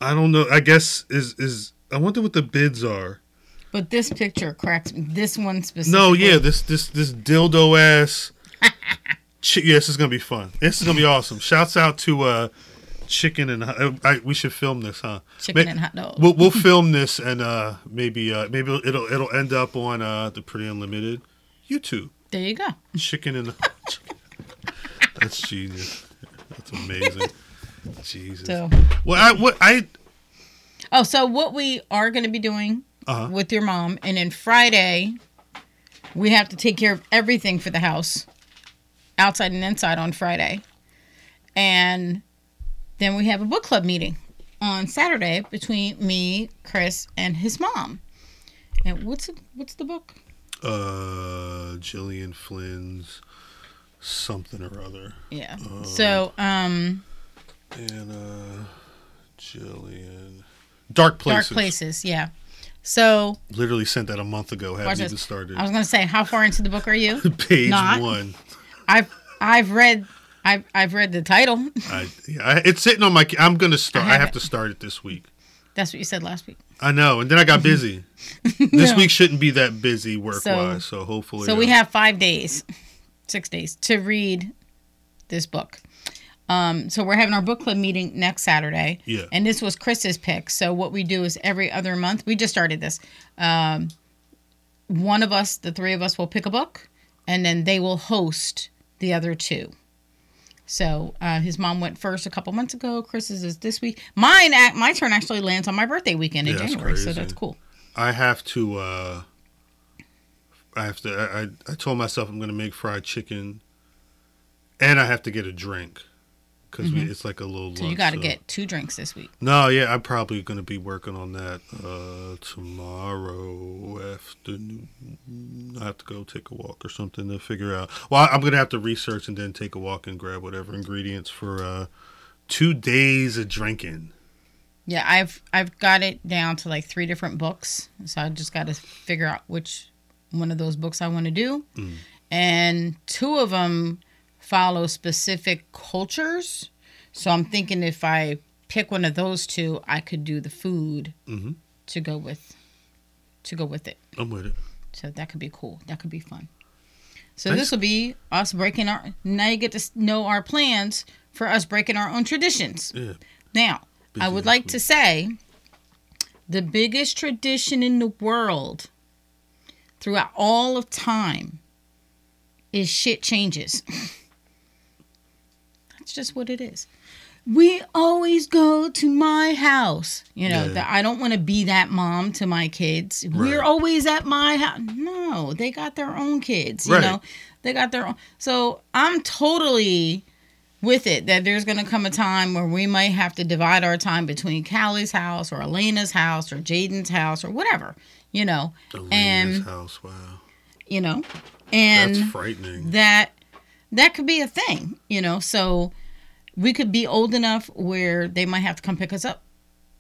Speaker 2: I don't know. I guess is is I wonder what the bids are.
Speaker 1: But this picture cracks me. This one specifically.
Speaker 2: No, yeah, this this this dildo ass. Chi- yeah, this is gonna be fun. This is gonna be awesome. Shouts out to uh, chicken and uh, I, we should film this, huh?
Speaker 1: Chicken and hot dog.
Speaker 2: We'll we'll film this and uh, maybe uh, maybe it'll it'll end up on uh, the Pretty Unlimited YouTube.
Speaker 1: There you go.
Speaker 2: Chicken and that's genius. That's amazing. Jesus.
Speaker 1: So,
Speaker 2: Well, I what I
Speaker 1: oh, so what we are going to be doing
Speaker 2: uh
Speaker 1: with your mom, and then Friday, we have to take care of everything for the house, outside and inside on Friday, and then we have a book club meeting on Saturday between me, Chris, and his mom. And what's it, what's the book?
Speaker 2: uh Gillian Flynn's something or other.
Speaker 1: Yeah.
Speaker 2: Oh.
Speaker 1: So, um,
Speaker 2: And uh Gillian Dark Places.
Speaker 1: Dark Places. Yeah. So
Speaker 2: Literally sent that a month ago.
Speaker 1: This.
Speaker 2: even started.
Speaker 1: I was gonna say, how far into the book are you?
Speaker 2: Page
Speaker 1: not.
Speaker 2: one.
Speaker 1: I've I've read I've I've read the title.
Speaker 2: I, yeah, it's sitting on my. I'm gonna start.
Speaker 1: I
Speaker 2: I have,
Speaker 1: have
Speaker 2: to start it this week.
Speaker 1: That's what you said last week.
Speaker 2: I know, and then I got busy. This
Speaker 1: No.
Speaker 2: week shouldn't be that busy work
Speaker 1: So-
Speaker 2: wise, so hopefully.
Speaker 1: So we
Speaker 2: uh,
Speaker 1: have five days, six days to read this book. Um, so we're having our book club meeting next Saturday.
Speaker 2: Yeah.
Speaker 1: And this was Chris's pick. So what we do is every other month, we just started this. Um, one of us, the three of us, will pick a book, and then they will host the other two. So uh, his mom went first a couple months ago. Chris's is this week. Mine, my turn actually lands on my birthday weekend in
Speaker 2: Yeah,
Speaker 1: January, so that's cool.
Speaker 2: I have to. uh I have to. I, I, I told myself I'm gonna make fried chicken, and I have to get a drink because it's like a little.
Speaker 1: Mm-hmm. So you got to get two drinks this week.
Speaker 2: No, yeah, I'm probably gonna be working on that uh tomorrow afternoon. I have to go take a walk or something to figure out. Well, I'm gonna have to research and then take a walk and grab whatever ingredients for uh two days of drinking.
Speaker 1: Yeah, I've I've got it down to like three different books. So I just got to figure out which one of those books I want to do.
Speaker 2: Mm.
Speaker 1: And two of them follow specific cultures. So I'm thinking if I pick one of those two, I could do the food
Speaker 2: Mhm.
Speaker 1: to go with to go with it.
Speaker 2: I'm with it.
Speaker 1: So that could be cool. That could be fun. So this will be us breaking our now you get to know our plans for us breaking our own traditions.
Speaker 2: Yeah.
Speaker 1: Now, I would like
Speaker 2: week.
Speaker 1: to say the biggest tradition in the world throughout all of time is shit changes. That's just what it is. We always go to my house. You know,
Speaker 2: Yeah.
Speaker 1: that I don't want to be that mom to my kids. We're always at my house. No, they got their own kids. You
Speaker 2: Right.
Speaker 1: know, they got their own. So I'm totally with it that there's going to come a time where we might have to divide our time between Callie's house or Elena's house or Jaden's house or whatever, you know, And-
Speaker 2: house. Wow.
Speaker 1: you know, and
Speaker 2: That's frightening.
Speaker 1: that that could be a thing, you know. So we could be old enough where they might have to come pick us up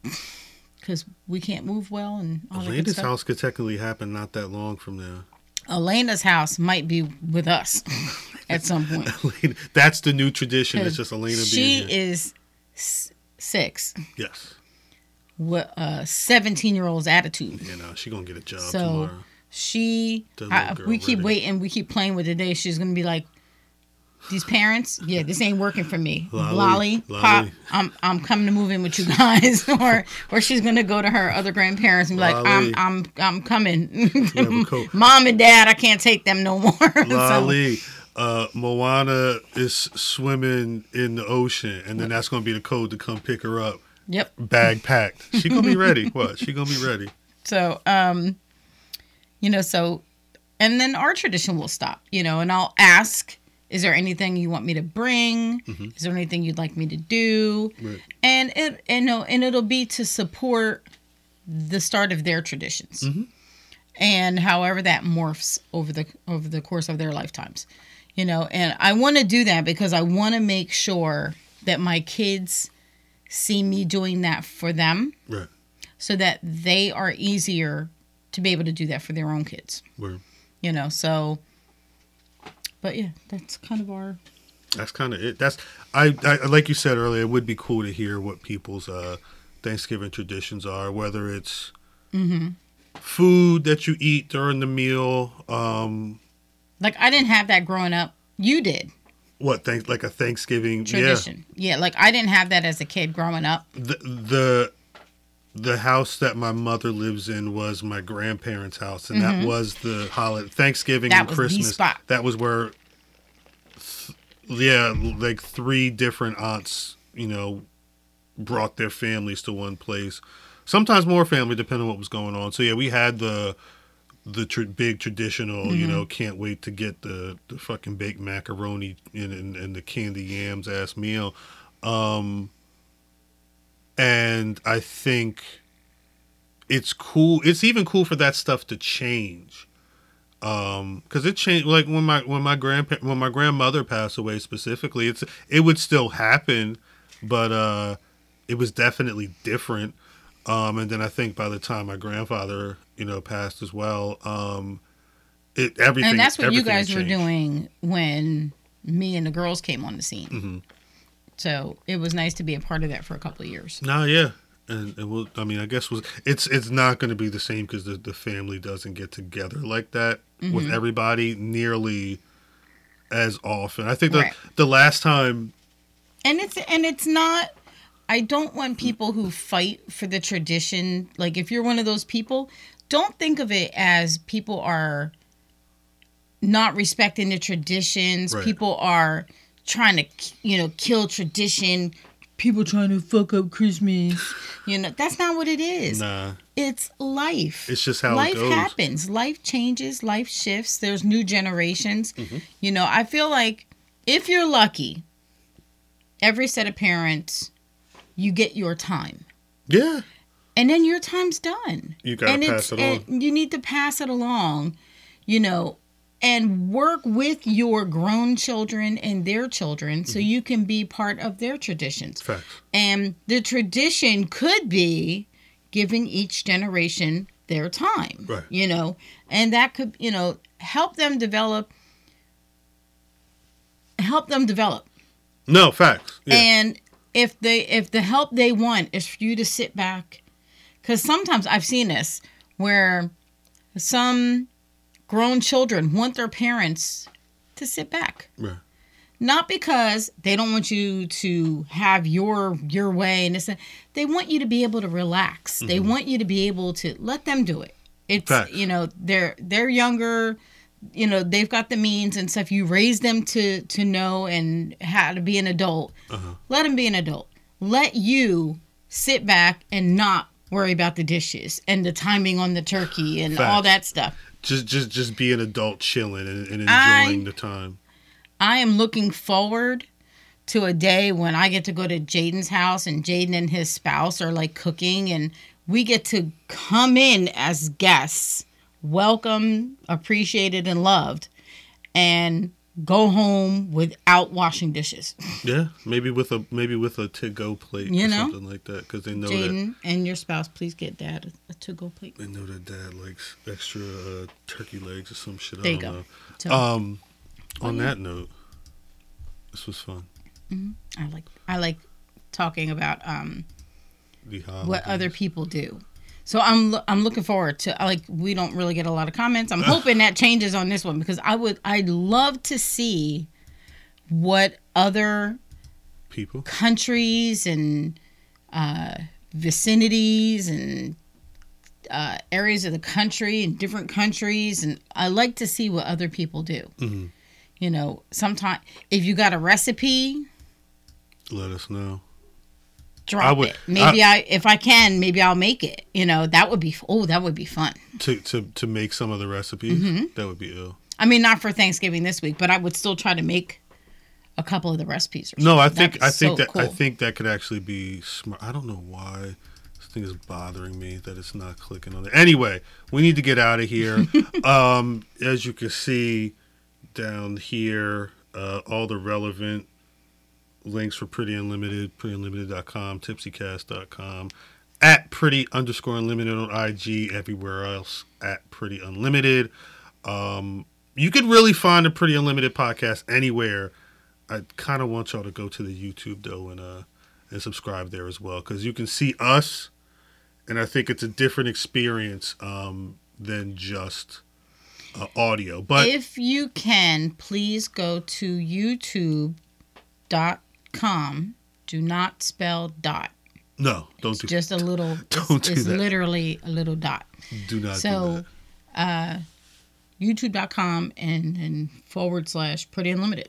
Speaker 1: because we can't move well and all
Speaker 2: Elena's
Speaker 1: stuff.
Speaker 2: house could technically happen not that long from now.
Speaker 1: Elena's house might be with us at some point.
Speaker 2: Elena, that's the new tradition. It's just Elena
Speaker 1: she is s- six.
Speaker 2: yes.
Speaker 1: What a 17 year old's attitude.
Speaker 2: You know, she gonna get a job
Speaker 1: So
Speaker 2: tomorrow.
Speaker 1: she, I, we keep
Speaker 2: ready.
Speaker 1: waiting, we keep playing with the day. She's gonna be like, these parents, yeah, this ain't working for me.
Speaker 2: Lolly,
Speaker 1: Lolly,
Speaker 2: Lolly.
Speaker 1: pop, I'm I'm coming to move in with you guys, or or she's gonna go to her other grandparents and be like, I'm I'm I'm coming.
Speaker 2: have a coat.
Speaker 1: Mom and dad, I can't take them no more. So,
Speaker 2: Lolly, uh, Moana is swimming in the ocean, and then that's gonna be the code to come pick her up,
Speaker 1: yep.
Speaker 2: bag packed. She gonna be ready. What? She gonna be ready.
Speaker 1: So, um, you know, so, and then our tradition will stop, you know, and I'll ask, is there anything you want me to bring? Is there anything you'd like me to do?
Speaker 2: Right.
Speaker 1: And it, and no, and it'll be to support the start of their traditions, and however that morphs over the over the course of their lifetimes, you know. And I want to do that because I want to make sure that my kids see me doing that for them
Speaker 2: Right.
Speaker 1: so that they are easier to be able to do that for their own kids.
Speaker 2: Word.
Speaker 1: You know, so but yeah, that's kind of our
Speaker 2: That's kind of it. That's I, I like you said earlier. It would be cool to hear what people's uh Thanksgiving traditions are, whether it's
Speaker 1: Mm-hmm.
Speaker 2: food that you eat during the meal. Um,
Speaker 1: Like I didn't have that growing up. You did
Speaker 2: what thank like a Thanksgiving
Speaker 1: tradition. Yeah. like I didn't have that as a kid growing up.
Speaker 2: The the the house that my mother lives in was my grandparents' house, and that was the holiday Thanksgiving
Speaker 1: Mm-hmm. That
Speaker 2: and
Speaker 1: was the
Speaker 2: Christmas.
Speaker 1: spot.
Speaker 2: That was where, th- yeah, like three different aunts, you know, brought their families to one place. Sometimes more family, depending on what was going on. So yeah, we had the the tr- big traditional, you
Speaker 1: Mm-hmm.
Speaker 2: know, can't wait to get the the fucking baked macaroni and and, and the candy yams ass meal. Um, and I think it's cool. It's even cool for that stuff to change. Um, cause it changed. Like when my when my grandpa when my grandmother passed away specifically, it's it would still happen, but uh, it was definitely different. Um, and then I think by the time my grandfather, you know, passed as well, um, it everything.
Speaker 1: and that's what you guys were doing when me and the girls came on the scene.
Speaker 2: Mm-hmm.
Speaker 1: So it was nice to be a part of that for a couple of years.
Speaker 2: No, yeah, and, and we'll. I mean, I guess was it's it's not going to be the same because the the family doesn't get together like that with
Speaker 1: Mm-hmm.
Speaker 2: everybody nearly as often. I think the
Speaker 1: Right.
Speaker 2: the last time,
Speaker 1: and it's and it's not i don't want people who fight for the tradition. Like if you're one of those people don't think of it as people are not respecting the traditions.
Speaker 2: Right.
Speaker 1: people are trying to you know kill tradition. People trying to fuck up christmas. You know that's not what it is.
Speaker 2: Nah,
Speaker 1: it's life.
Speaker 2: It's just how
Speaker 1: life happens. Life changes. Life shifts. There's new generations.
Speaker 2: Mm-hmm.
Speaker 1: you know i feel like if you're lucky every set of parents you get your time
Speaker 2: Yeah,
Speaker 1: and then your time's done
Speaker 2: You gotta
Speaker 1: and
Speaker 2: pass it
Speaker 1: and you need to pass it along you know and work with your grown children and their children
Speaker 2: Mm-hmm.
Speaker 1: so you can be part of their traditions
Speaker 2: facts.
Speaker 1: and the tradition could be giving each generation their time.
Speaker 2: Right.
Speaker 1: You know, and that could, you know, help them develop help them develop.
Speaker 2: No facts. Yeah,
Speaker 1: And if they if the help they want is for you to sit back. Cuz sometimes I've seen this where some grown children want their parents to sit back.
Speaker 2: Right.
Speaker 1: not because they don't want you to have your your way and this they want you to be able to relax. They mm-hmm. want you to be able to let them do it. It's
Speaker 2: Facts.
Speaker 1: you know they're they're younger you know they've got the means and stuff. You raise them to to know and how to be an adult.
Speaker 2: Uh-huh.
Speaker 1: let them be an adult. Let you sit back and not worry about the dishes and the timing on the turkey and all that stuff.
Speaker 2: Just just just be an adult, chilling and, and
Speaker 1: I-
Speaker 2: enjoying the time.
Speaker 1: I am looking forward to a day when I get to go to Jaden's house and Jaden and his spouse are like cooking and we get to come in as guests, welcome, appreciated, and loved, and go home without washing dishes.
Speaker 2: Yeah, maybe with a maybe with a to go plate
Speaker 1: You
Speaker 2: or
Speaker 1: know?
Speaker 2: something like that because they know that
Speaker 1: Jaden and your spouse, please get dad a, to go plate.
Speaker 2: they know that dad likes extra uh, turkey legs or some shit. I
Speaker 1: There you
Speaker 2: don't
Speaker 1: go.
Speaker 2: know.
Speaker 1: So
Speaker 2: Um, on that note, this was fun.
Speaker 1: I like I like talking about um
Speaker 2: The
Speaker 1: what other people do. So I'm I'm looking forward to like we don't really get a lot of comments. I'm hoping that changes on this one because I would I'd love to see what other
Speaker 2: people.
Speaker 1: countries and uh, vicinities and uh, areas of the country and different countries and I like to see what other people do.
Speaker 2: Mhm.
Speaker 1: You know, sometimes if you got a recipe,
Speaker 2: Let us know.
Speaker 1: Drop
Speaker 2: I would-
Speaker 1: it. Maybe I, if I can, maybe I'll make it. You know, that would be oh, that would be fun.
Speaker 2: to to to make some of the recipes.
Speaker 1: Mm-hmm.
Speaker 2: That would be ill.
Speaker 1: I mean, not for Thanksgiving this week, but I would still try to make a couple of the recipes. Or
Speaker 2: No, I think I think
Speaker 1: so
Speaker 2: that I think that could actually be smart. I don't know why this thing is bothering me that it's not clicking on it. Anyway, we need to get out of here. um, as you can see down here, uh, all the relevant links for Pretty Unlimited, prettyunlimited.com, tipsycast.com, at Pretty underscore Unlimited on IG, everywhere else at Pretty Unlimited. Um, you could really find a Pretty Unlimited podcast anywhere. I kind of want y'all to go to the YouTube though and uh and subscribe there as well because you can see us, and I think it's a different experience um, than just uh, audio. But
Speaker 1: if you can, please go to youtube.com. Do not spell dot.
Speaker 2: no, don't
Speaker 1: It's
Speaker 2: do
Speaker 1: just a little.
Speaker 2: Don't
Speaker 1: it's,
Speaker 2: do
Speaker 1: it's
Speaker 2: that.
Speaker 1: literally a little dot.
Speaker 2: do not do
Speaker 1: So,
Speaker 2: that.
Speaker 1: uh, youtube.com and, and forward slash pretty unlimited.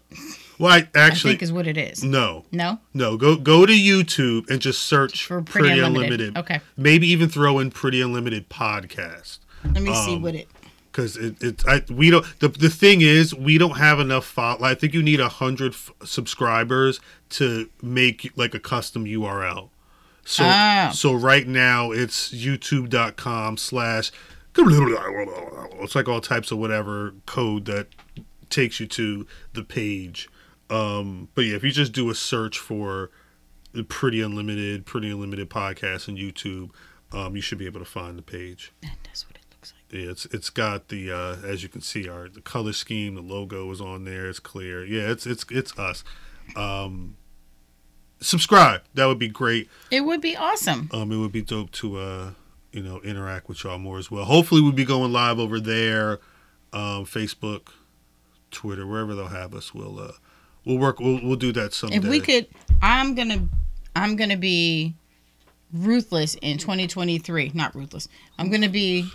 Speaker 2: Well, I
Speaker 1: I
Speaker 2: actually
Speaker 1: think is what it is.
Speaker 2: no,
Speaker 1: No?
Speaker 2: no. Go go to YouTube and just search
Speaker 1: For
Speaker 2: Pretty,
Speaker 1: Pretty
Speaker 2: Unlimited.
Speaker 1: Unlimited. Okay.
Speaker 2: Maybe even throw in Pretty Unlimited podcast.
Speaker 1: Let me see
Speaker 2: Um,
Speaker 1: what it.
Speaker 2: Because it, it I, we don't the, the thing is we don't have enough fo- I think you need a hundred f- subscribers to make like a custom URL. So
Speaker 1: Ah.
Speaker 2: so right now it's youtube.com slash it's like all types of whatever code that takes you to the page. Um, but yeah, if you just do a search for the Pretty Unlimited, Pretty Unlimited podcast on YouTube, um, you should be able to find the page.
Speaker 1: That's what it.
Speaker 2: Yeah, it's it's got the uh, as you can see our the color scheme, the logo is on there. It's clear. Yeah, it's it's it's us. Um, subscribe. That would be great.
Speaker 1: It would be awesome.
Speaker 2: Um, it would be dope to uh, you know, interact with y'all more as well. Hopefully, we'll be going live over there, um, Facebook, Twitter, wherever they'll have us. We'll uh, we'll work. We'll we'll do that someday.
Speaker 1: If we could, I'm gonna, I'm gonna be ruthless in 2023. Not ruthless. I'm gonna be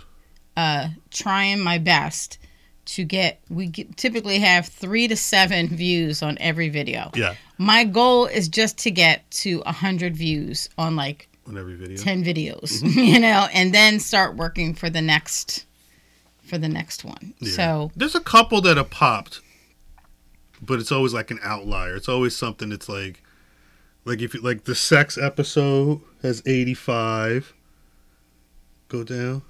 Speaker 1: uh, trying my best to get. We get, typically have three to seven views on every video.
Speaker 2: yeah,
Speaker 1: My goal is just to get to hundred views on like
Speaker 2: on every video.
Speaker 1: 10 videos
Speaker 2: Mm-hmm.
Speaker 1: you know and then start working for the next for the next one
Speaker 2: Yeah.
Speaker 1: so
Speaker 2: there's a couple that have popped, but it's always like an outlier. It's always something that's like, like if you like the sex episode has 85. Go down.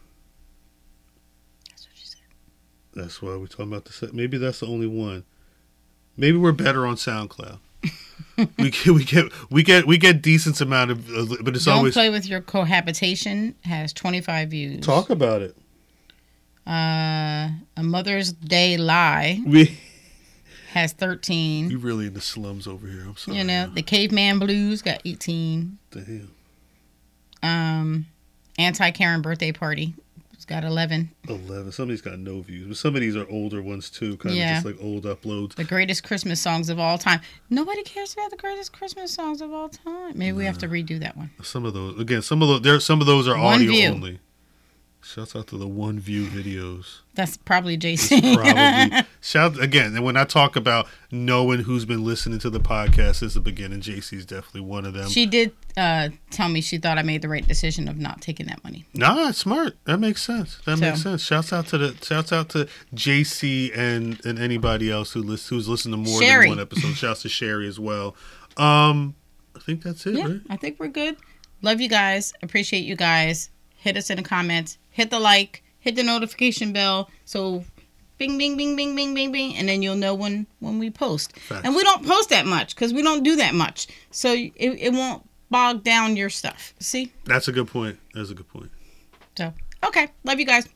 Speaker 1: that's what she said
Speaker 2: That's why we're talking about the sex. Maybe that's the only one. Maybe we're better on SoundCloud. we get we get we get we get decent amount of, uh, but it's
Speaker 1: don't
Speaker 2: always
Speaker 1: play with your cohabitation has 25 views
Speaker 2: talk about it.
Speaker 1: uh a mother's day lie
Speaker 2: We
Speaker 1: has 13
Speaker 2: You really in the slums over here. I'm sorry.
Speaker 1: you know the caveman blues got 18
Speaker 2: Damn.
Speaker 1: um anti karen birthday party got 11
Speaker 2: 11. Some of these got no views, but some of these are older ones too, kind of just like old uploads.
Speaker 1: the greatest christmas songs of all time nobody cares about the greatest christmas songs of all time maybe we have to redo that one
Speaker 2: Some of those, again, some of those, there, some of those are
Speaker 1: One
Speaker 2: audio
Speaker 1: view.
Speaker 2: only. Shouts out to the one view videos.
Speaker 1: that's probably jc
Speaker 2: probably shout again. And when I talk about knowing who's been listening to the podcast since the beginning, JC's definitely one of them.
Speaker 1: She did uh, tell me she thought I made the right decision of not taking that money.
Speaker 2: nah, smart. That makes sense. That
Speaker 1: So-
Speaker 2: makes sense. Shouts out to the shouts out to JC and and anybody else who lis- who's listened to more
Speaker 1: Sherry.
Speaker 2: than one episode. Shouts to Sherry as well. Um, I think that's it.
Speaker 1: Yeah,
Speaker 2: Right?
Speaker 1: I think we're good. Love you guys. Appreciate you guys. Hit us in the comments. Hit the like. Hit the notification bell. So, bing, bing, bing, bing, bing, bing, bing, and then you'll know when when we post.
Speaker 2: Facts.
Speaker 1: And we don't post that much because we don't do that much, so it, it won't bog down your stuff. See?
Speaker 2: That's a good point. That's a good point.
Speaker 1: So, okay. Love you guys.